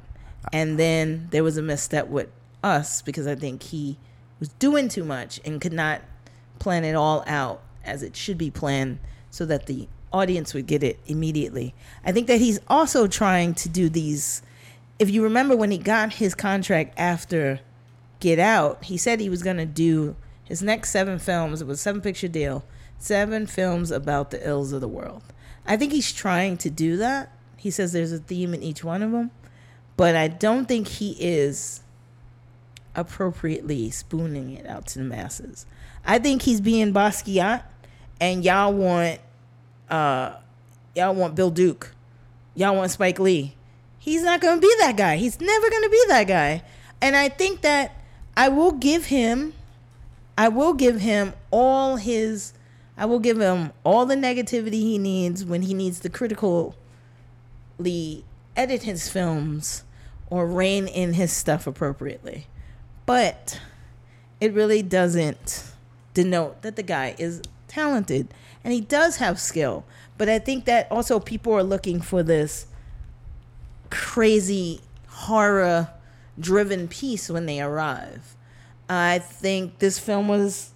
and then there was a misstep with us because I think he was doing too much and could not plan it all out as it should be planned so that the audience would get it immediately. I think that he's also trying to do these. If you remember when he got his contract after Get Out, he said he was going to do his next seven films. It was a seven picture deal, seven films about the ills of the world. I think he's trying to do that. He says there's a theme in each one of them, but I don't think he is appropriately spooning it out to the masses. I think he's being Basquiat, and y'all want, uh, y'all want Bill Duke, y'all want Spike Lee. he's not to be that guy. He's never to be that guy. And I think that I will give him I will give him all his I will give him all the negativity he needs when he needs to critically edit his films or rein in his stuff appropriately. But it really doesn't denote that the guy is talented and he does have skill. But I think that also people are looking for this crazy horror driven piece when they arrive. I think this film was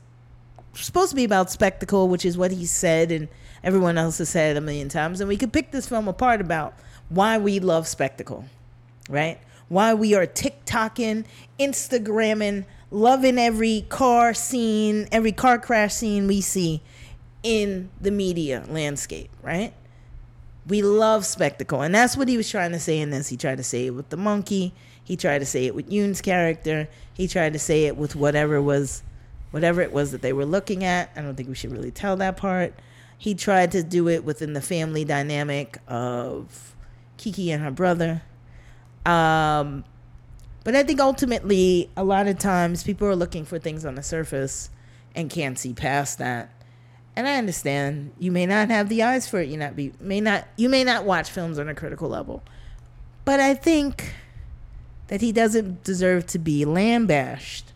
supposed to be about spectacle, which is what he said and everyone else has said it a million times. And we could pick this film apart about why we love spectacle, right? Why we are TikToking, Instagramming, loving every car scene, every car crash scene we see in the media landscape, right? We love spectacle. And that's what he was trying to say in this. He tried to say it with the monkey. He tried to say it with Yeun's character. He tried to say it with whatever was whatever it was that they were looking at. I don't think we should really tell that part. He tried to do it within the family dynamic of Keke and her brother. Um, but I think ultimately, a lot of times people are looking for things on the surface and can't see past that. And I understand you may not have the eyes for it. You not be may not you may not watch films on a critical level, but I think that he doesn't deserve to be lambashed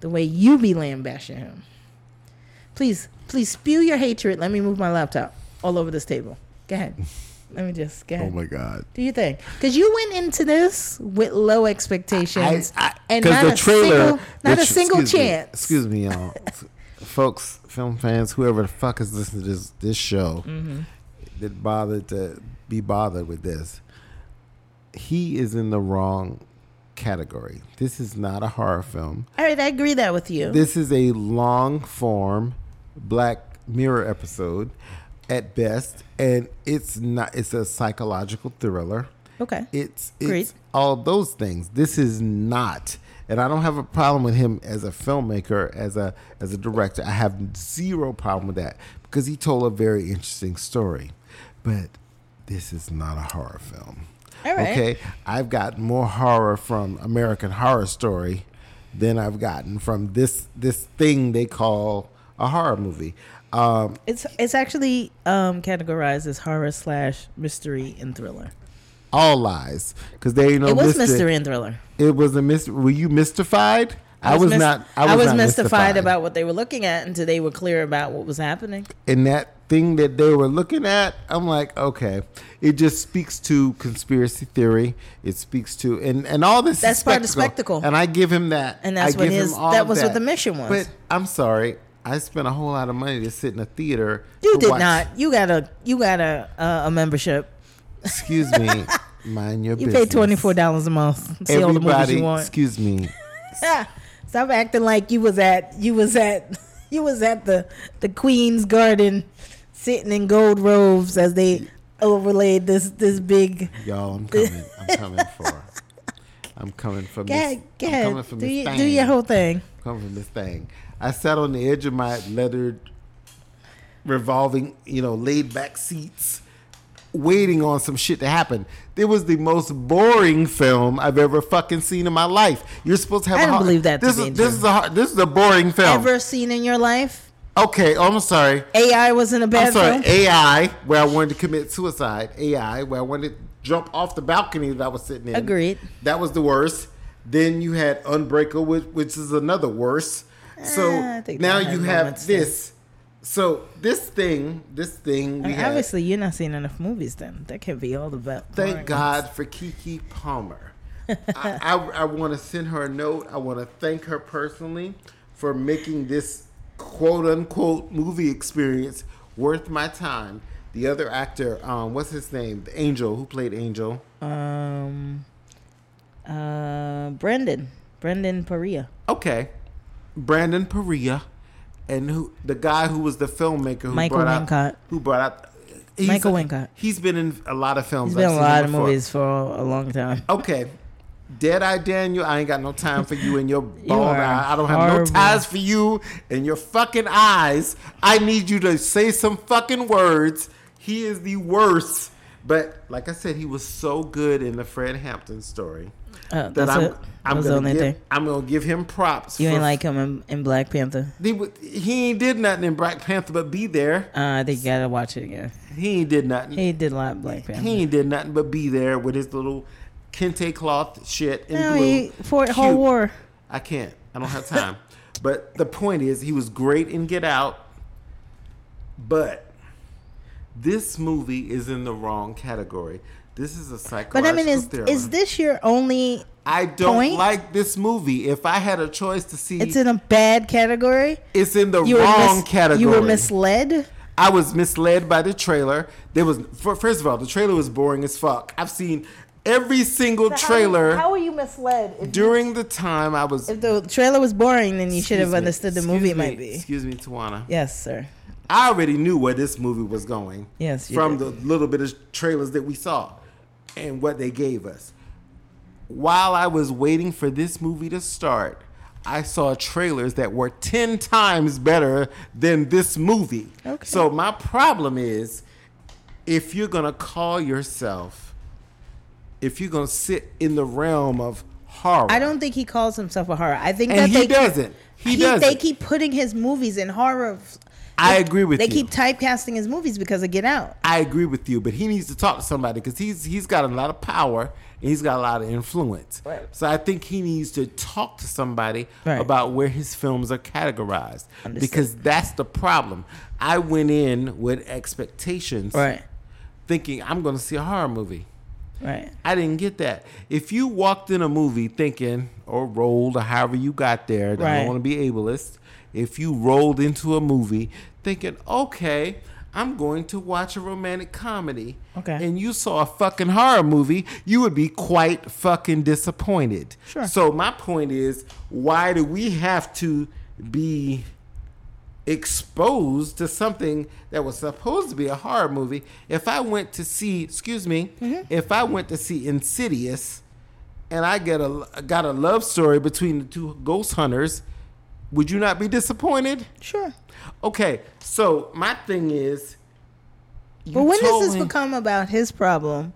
the way you be lambashing him. Please, please spew your hatred. Let me move my laptop all over this table. Go ahead. [LAUGHS] Let me just go ahead. Oh my god. Do you think? Because you went into this with low expectations I- I- and not the a trailer- single, not the a single excuse me, chance. excuse me, y'all, [LAUGHS] folks, film fans, whoever the fuck is listening to this this show Mm-hmm. that bothered to be bothered with this. He is in the wrong category. This is not a horror film. All right, I agree that with you. This is a long form Black Mirror episode at best, and it's not. It's a psychological thriller. okay. It's it's all those things. This is not, and I don't have a problem with him as a filmmaker, as a as a director. I have zero problem with that because he told a very interesting story. But this is not a horror film. Right. Okay, I've got more horror from American Horror Story than I've gotten from this this thing they call a horror movie. Um, It's it's actually um, categorized as horror slash mystery and thriller. all lies because there ain't no it was mystery. mystery and thriller. It was a mystery. Were you mystified? I was, mys- not. I was, not mystified, about what they were looking at until they were clear about what was happening. And that thing that they were looking at, I'm like, okay. It just speaks to conspiracy theory. It speaks to and and all this. is That's part of the spectacle. And I give him that. And that's I what his- that was what the mission was. But I'm sorry. I spent a whole lot of money to sit in a theater. You did watch- not. You got a you got a uh, a membership. Excuse me. [LAUGHS] Mind your You business. pay twenty four dollars a month. See all the movies Everybody, you want. excuse me. [LAUGHS] Stop acting like you was at you was at [LAUGHS] you was at the the Queen's Garden, sitting in gold robes as they overlaid this this big. Y'all, I'm [LAUGHS] coming. I'm coming for. I'm coming for Miss. go I'm ahead. coming for Do, you, do your whole thing. come from this thing. I sat on the edge of my leathered, revolving, you know, laid back seats, waiting on some shit to happen. It was the most boring film I've ever fucking seen in my life. You're supposed to have. I a don't hard- believe that This is this is a hard- this is a boring film. Ever seen in your life? Okay, oh, I'm sorry. AI wasn't a bad I'm sorry. film. AI, where I wanted to commit suicide. AI, where I wanted to jump off the balcony that I was sitting in. Agreed. That was the worst. Then you had Unbreakable, which, which is another worse. So ah, think now you have this. So this thing, this thing, we I mean, had, obviously, you're not seeing enough movies. Then that can't be all best. thank God for Keke Palmer. [LAUGHS] I, I, I want to send her a note. I want to thank her personally for making this quote unquote movie experience worth my time. The other actor, um, what's his name? The Angel, who played Angel. Um, uh, Brendan, Brendan Perea. Okay, Brandon Perea, and who the guy who was the filmmaker who Michael brought Wincott. out who brought out Michael Wincott. He's been in a lot of films. He's been I've in a lot of before. movies for a long time. Okay. Dead Eye Daniel, I ain't got no time for you and your [LAUGHS] bald are eye. I don't have horrible. no ties for you and your fucking eyes. I need you to say some fucking words. He is the worst But like I said, he was so good in the Fred Hampton story Uh, that I'm it. I'm was gonna give, thing. I'm gonna give him props. You for- ain't like him in, in Black Panther. he, he ain't did nothing in Black Panther but be there. Uh, I think you gotta watch it again. He ain't did nothing. He did a lot Black Panther. He ain't did nothing but be there with his little kente cloth shit in no, blue. he for whole war. I can't. I don't have time. [LAUGHS] but the point is, he was great in Get Out. But this movie is in the wrong category. This is a psychological But I mean, is thriller. is this your only? I don't point? like this movie. If I had a choice to see, It's in a bad category. it's in the You wrong mis- category. You were misled. I was misled by the trailer. There was first of all, the trailer was boring as fuck. I've seen every single trailer How, were you misled? If, during the time I was. if the trailer was boring, then you should have understood the movie me, might be. Excuse me, Tawana. Yes, sir. I already knew where this movie was going. Yes, you from did. the little bit of trailers that we saw and what they gave us. While I was waiting for this movie to start, I saw trailers that were 10 times better than this movie. Okay. So my problem is if you're going to call yourself if you're going to sit in the realm of horror. I don't think he calls himself a horror. I think and that he they doesn't. He, doesn't. They keep putting his movies in horror. I agree with They you. They keep typecasting his movies because of Get Out. I agree with you, but he needs to talk to somebody because he's he's got a lot of power and he's got a lot of influence. Right. So I think he needs to talk to somebody Right. about where his films are categorized Understood. because that's the problem. I went in with expectations, Right. thinking I'm going to see a horror movie. Right. I didn't get that. If you walked in a movie thinking or rolled or however you got there, I don't want to be ableist. If you rolled into a movie thinking, okay, I'm going to watch a romantic comedy, Okay. and you saw a fucking horror movie, you would be quite fucking disappointed. Sure. So my point is, why do we have to be exposed to something that was supposed to be a horror movie. If I went to see, excuse me, Mm-hmm. if I went to see Insidious, and I get a got a love story between the two ghost hunters, would you not be disappointed? Sure. Okay, so my thing is, But when does this me- become about his problem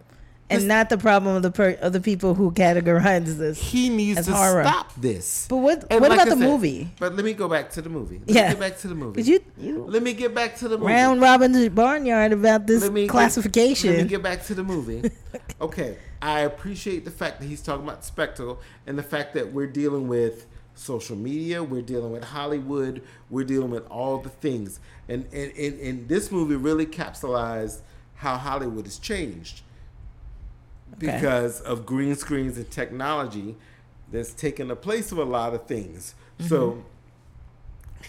and This- not the problem of the per- of the people who categorize this? He needs to horror. stop this. But what- And what like about I the movie? But let me go back to the movie. Let Yeah. me get back to the movie. You you let me get back to the movie. round robin the barnyard about this Let me get- classification. let me get back to the movie. [LAUGHS] okay, I appreciate the fact that he's talking about spectacle and the fact that we're dealing with social media, we're dealing with Hollywood, we're dealing with all the things, and and and, and this movie really capsulized how Hollywood has changed Okay. because of green screens and technology that's taken the place of a lot of things. So mm-hmm.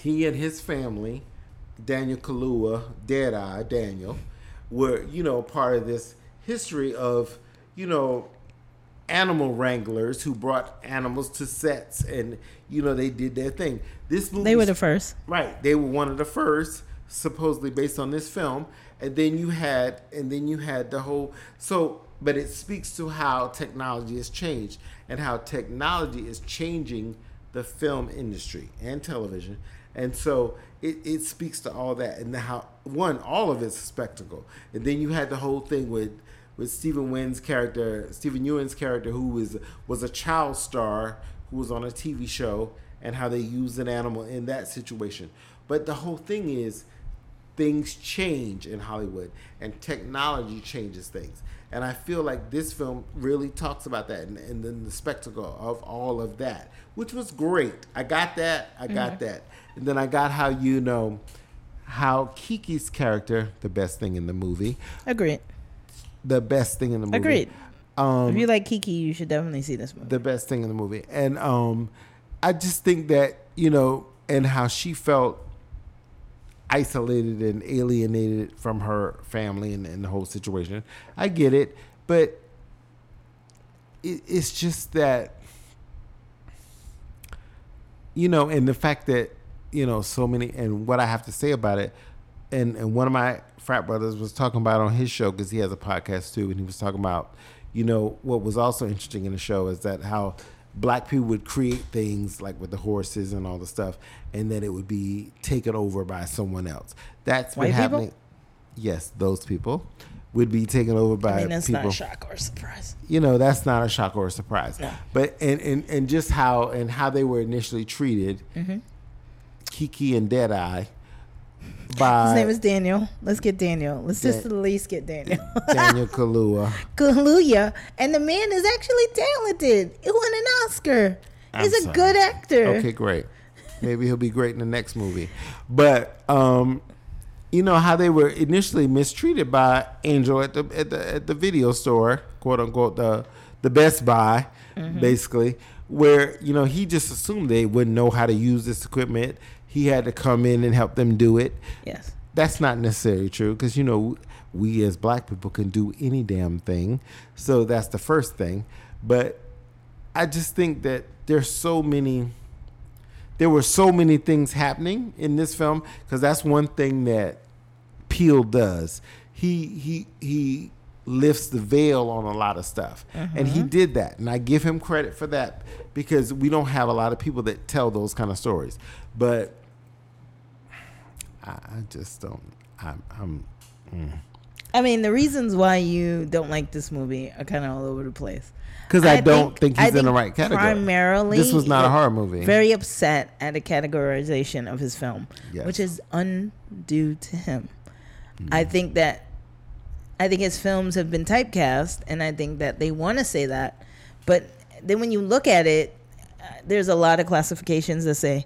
he and his family, Daniel Kaluuya, Deadeye Daniel, were, you know, part of this history of, you know, animal wranglers who brought animals to sets and, you know, they did their thing. This movie they were the first. Right. They were one of the first, supposedly based on this film. And then you had and then you had the whole so but it speaks to how technology has changed and how technology is changing the film industry and television. And so it, it speaks to all that and how one, all of it's a spectacle. And then you had the whole thing with with Stephen Wynn's character, Steven Yeun's character, who was was a child star who was on a TV show, and how they used an animal in that situation. But the whole thing is, things change in Hollywood, and technology changes things. And I feel like this film really talks about that, and, and then the spectacle of all of that, which was great. I got that. I got that, and then I got how you know how Keke's character, the best thing in the movie, Agreed. the best thing in the movie. Agreed. Um, if you like Keke, you should definitely see this movie. the best thing in the movie. And um, I just think that you know, and how she felt isolated and alienated from her family and, and the whole situation. I get it, but it, it's just that you know, and the fact that you know so many, and what I have to say about it, and and one of my frat brothers was talking about on his show because he has a podcast too, and he was talking about, you know, what was also interesting in the show is that how black people would create things like with the horses and all the stuff, and then it would be taken over by someone else. That's been White people? happening. Yes, those people. would be taken over by I mean, that's people. not a shock or a surprise. you know that's not a shock or a surprise No. but and, and and just how and how they were initially treated Mm-hmm. Keke and deadeye by His name is Daniel. Let's get Daniel. Let's just Dan- at least get Daniel. [LAUGHS] daniel Kaluuya [LAUGHS] Kaluuya, and the man is actually talented. He won an Oscar. I'm He's a sorry. good actor. okay great maybe he'll be great in the next movie but um you know how they were initially mistreated by angel at the at the at the video store quote unquote the the best buy Mm-hmm. basically where you know he just assumed they wouldn't know how to use this equipment he had to come in and help them do it Yes. that's not necessarily true because you know we as black people can do any damn thing so that's the first thing but i just think that there's so many there were so many things happening in this film because that's one thing that Peele does. He he he lifts the veil on a lot of stuff, and he mm-hmm. did that, and I give him credit for that because we don't have a lot of people that tell those kind of stories. But I, I just don't. I'm, I'm I mean, the reasons why you don't like this movie are kind of all over the place. because I, don't think, I he's in the right category. Primarily, this was not a horror movie. Very upset at the categorization of his film, Yes. which is undue to him. Hmm. I think that I think his films have been typecast, and I think that they want to say that, but then when you look at it, uh, there's a lot of classifications that say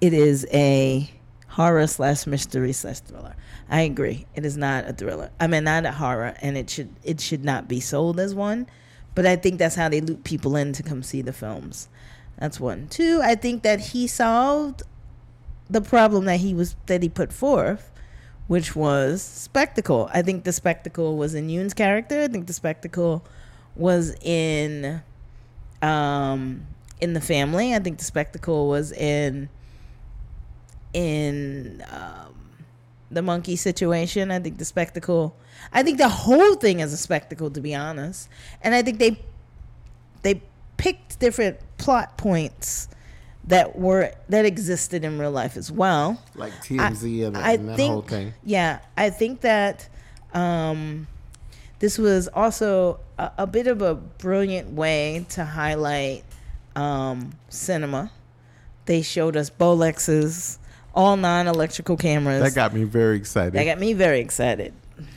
it is a horror slash mystery slash thriller. I agree. It is not a thriller. I mean, not a horror, and it should it should not be sold as one. But I think that's how they loop people in to come see the films. That's one. Two, I think that he solved the problem that he was that he put forth, which was spectacle. I think the spectacle was in Yeun's character. I think the spectacle was in um in the family. I think the spectacle was in in um, the monkey situation. I think the spectacle. I think the whole thing is a spectacle, to be honest. And I think they they picked different plot points that were that existed in real life as well. like TMZ and, I and that think, whole thing. Yeah, I think that um, this was also a, a bit of a brilliant way to highlight um, cinema. They showed us Bolexes, all non-electrical cameras. That got me very excited. That got me very excited.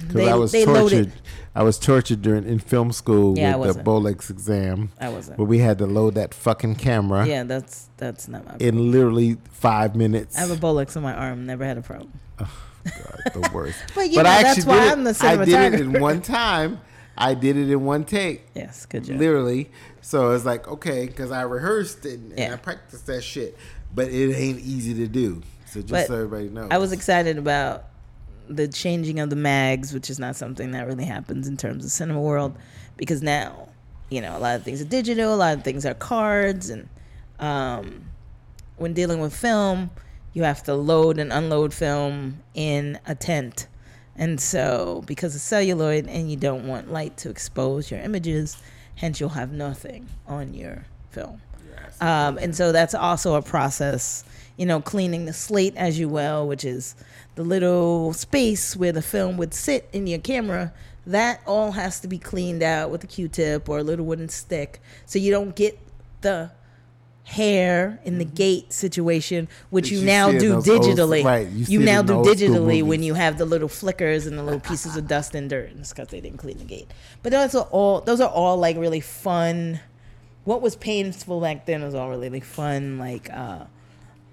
Because I was tortured. I was tortured during in film school Yeah, with the. Bolex exam, I wasn't. where we had to load that fucking camera Yeah, that's that's not my. in literally five minutes. I have a Bolex on my arm. Never had a problem. God, the [LAUGHS] worst. But, you know, that's why I'm the it. I did it in one time. I did it in one take, Yes, good job. literally. So it's like okay, because I rehearsed it and Yeah. I practiced that shit, but it ain't easy to do. So just But so everybody knows, I was excited about the changing of the mags, which is not something that really happens in terms of cinema world, because now, you know, a lot of things are digital, a lot of things are cards, and um, when dealing with film, you have to load and unload film in a tent. And so, because of celluloid, and you don't want light to expose your images, hence you'll have nothing on your film. Um, and so that's also a process, you know, cleaning the slate as you will, which is the little space where the film would sit in your camera. That all has to be cleaned out with a Q-tip or a little wooden stick, so you don't get the hair in the gate situation, which you you now do those old- digitally. right, you you now do digitally when you have the little flickers and the little pieces of dust and dirt. And it's because they didn't clean the gate. But those are all those are all like really fun. What was painful back then was all really fun, like uh,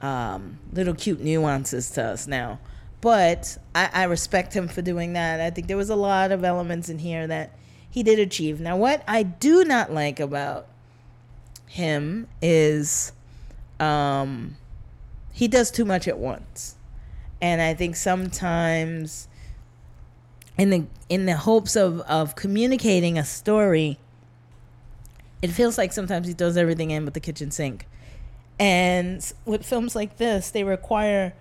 um, little cute nuances to us now. But I, I respect him for doing that. I think there was a lot of elements in here that he did achieve. Now, what I do not like about him is um, he does too much at once, and I think sometimes in the in the hopes of of communicating a story, it feels like sometimes he throws everything in with the kitchen sink. And with films like this, they require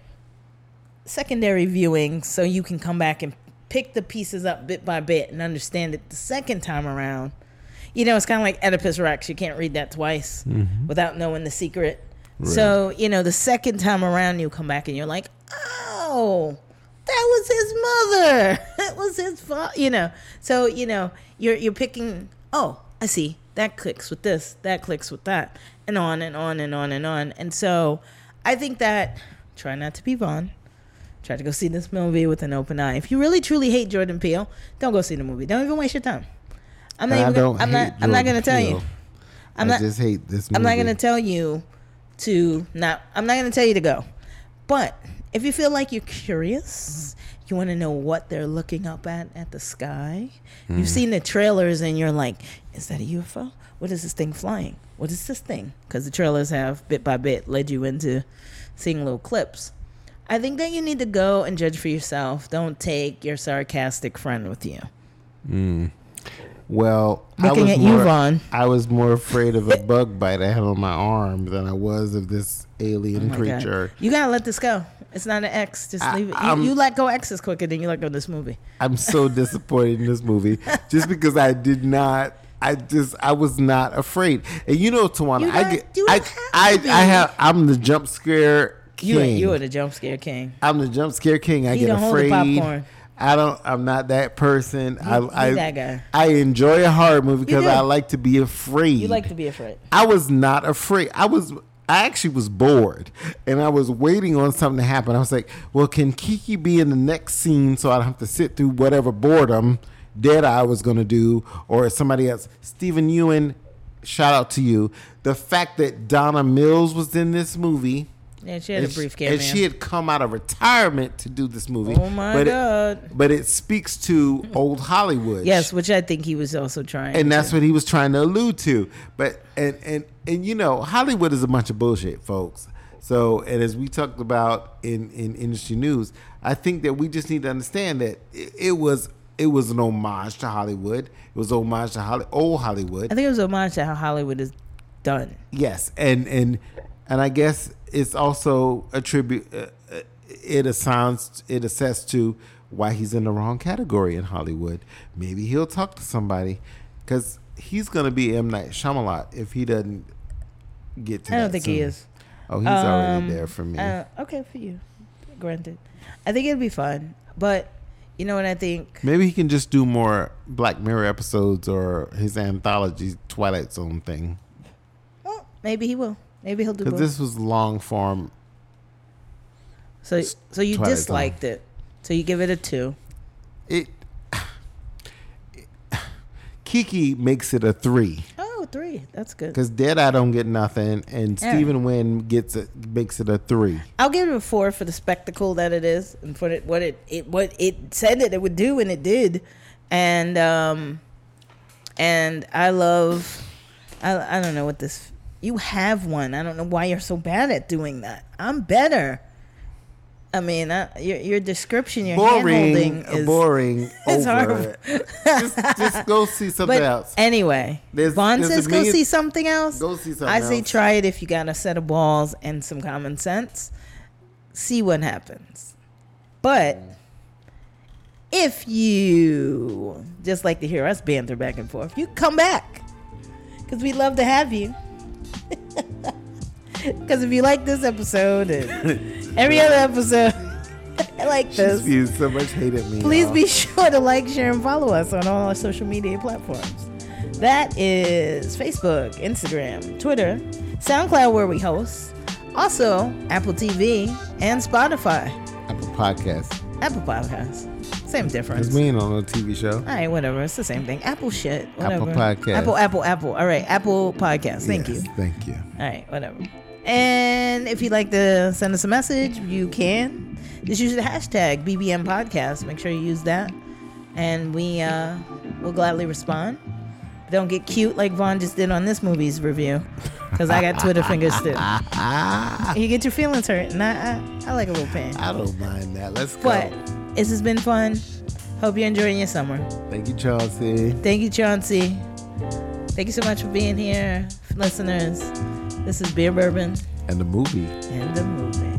secondary viewing so you can come back and pick the pieces up bit by bit and understand it the second time around. You know, it's kind of like Oedipus Rex. You can't read that twice mm-hmm. without knowing the secret. So, you know, the second time around, you come back and you're like, oh, that was his mother. [LAUGHS] That was his father. You know. So you know you're you're picking. Oh, I see. That clicks with this. That clicks with that, and on and on and on and on. And so, I think that try not to be Vaughn. Try to go see this movie with an open eye. If you really truly hate Jordan Peele, don't go see the movie. Don't even waste your time. I'm not I even. don't Gonna, I'm not. hate I'm not going to tell you. I'm I not. just hate this movie. I'm not going to tell you to not. I'm not going to tell you to go. But if you feel like you're curious, you want to know what they're looking up at at the sky. Hmm. You've seen the trailers and you're like, is that a UFO? What is this thing flying? What is this thing? Because the trailers have bit by bit led you into seeing little clips. I think that you need to go and judge for yourself. Don't take your sarcastic friend with you. Well, I Looking was at you, more, Vaughn. I was more afraid of a [LAUGHS] bug bite I had on my arm than I was of this alien Oh my God. creature. You gotta let this go. It's not an X. Just I- leave it. You, you let go X's quicker than you let go this movie. I'm so [LAUGHS] disappointed in this movie just because I did not. I just I was not afraid. And you know, Tawana, You I get you I I, be. I have I'm the jump scare king. you are the jump scare king. I'm the jump scare king. I You get don't hold the afraid. popcorn. I don't. I'm not that person. I, you I that guy. I enjoy a horror movie because. I like to be afraid. You like to be afraid. I was not afraid. I was. I actually was bored, and I was waiting on something to happen. I was like, "Well, can Keke be in the next scene so I don't have to sit through whatever boredom dead I was going to do, or somebody else?" Steven Yeun, shout out to you. The fact that Donna Mills was in this movie. Yeah, she had a brief cameo. And she had come out of retirement to do this movie. Oh my but God. It, but it speaks to old Hollywood. yes, which I think he was also trying. And that's what he was trying to allude to. But and and and you know, Hollywood is a bunch of bullshit, folks. So, and as we talked about in in industry news, I think that we just need to understand that it, it was it was an homage to Hollywood. It was homage to Holly, old Hollywood. I think it was homage to how Hollywood is done. Yes, and and and I guess it's also a tribute. Uh, uh, it assigns it assess to why he's in the wrong category in Hollywood. Maybe he'll talk to somebody because he's gonna be M Night Shyamalan if he doesn't get to. I don't that think he is. Oh, he's Um, already there for me. Uh, okay, for you. Granted. I think it'd be fun. But you know what I think? Maybe he can just do more Black Mirror episodes or his anthology Twilight Zone thing Oh, maybe he will. Maybe he'll do both. this was long form. so, so you Twilight Zone. disliked it. So you give it a two. It Keke makes it a three. Oh, three. That's good. Because dead, Deadeye don't get nothing, and Yeah. Stephen Wynn gets it, makes it a three. I'll give it a four for the spectacle that it is and for it, what it, it what it said that it would do and it did, and um, and I love, I I don't know what this. You have one. I don't know why you're so bad at doing that. I'm better. I mean, I, your your description, your Boring, handholding is boring. [LAUGHS] it's over. just, just go see [LAUGHS] something But else. anyway, There's- Vaughn there's says go see something else. Go see something else. I say try it if you got a set of balls and some common sense. See what happens. But if you just like to hear us banter back and forth, you come back because we'd love to have you. [LAUGHS] Because if you like this episode and [LAUGHS] every other episode I [LAUGHS] like She this, spews so much hate at me. Please y'all. be sure to like, share, and follow us on all our social media platforms. That is Facebook, Instagram, Twitter, SoundCloud, where we host, also Apple TV and Spotify, Apple Podcast. Apple Podcasts. Same difference. It's mean on a TV show. All right, whatever. It's the same thing. Apple shit. Apple Whatever. Podcast. Apple, Apple, Apple. All right, Apple Podcast. Thank Yes, you. Thank you. All right, whatever. And if you'd like to send us a message, you can. Just use the hashtag BBM Podcast. Make sure you use that, and we uh, will gladly respond. Don't get cute like Vaughn just did on this movie's review, because I got Twitter fingers too. [LAUGHS] You get your feelings hurt, and I, I, I like a little pain. I don't mind that. Let's go. But this has been fun. Hope you're enjoying your summer. Thank you, Chauncey. Thank you, Chauncey. Thank you so much for being here, listeners. This is Beer Bourbon And the movie. and the movie.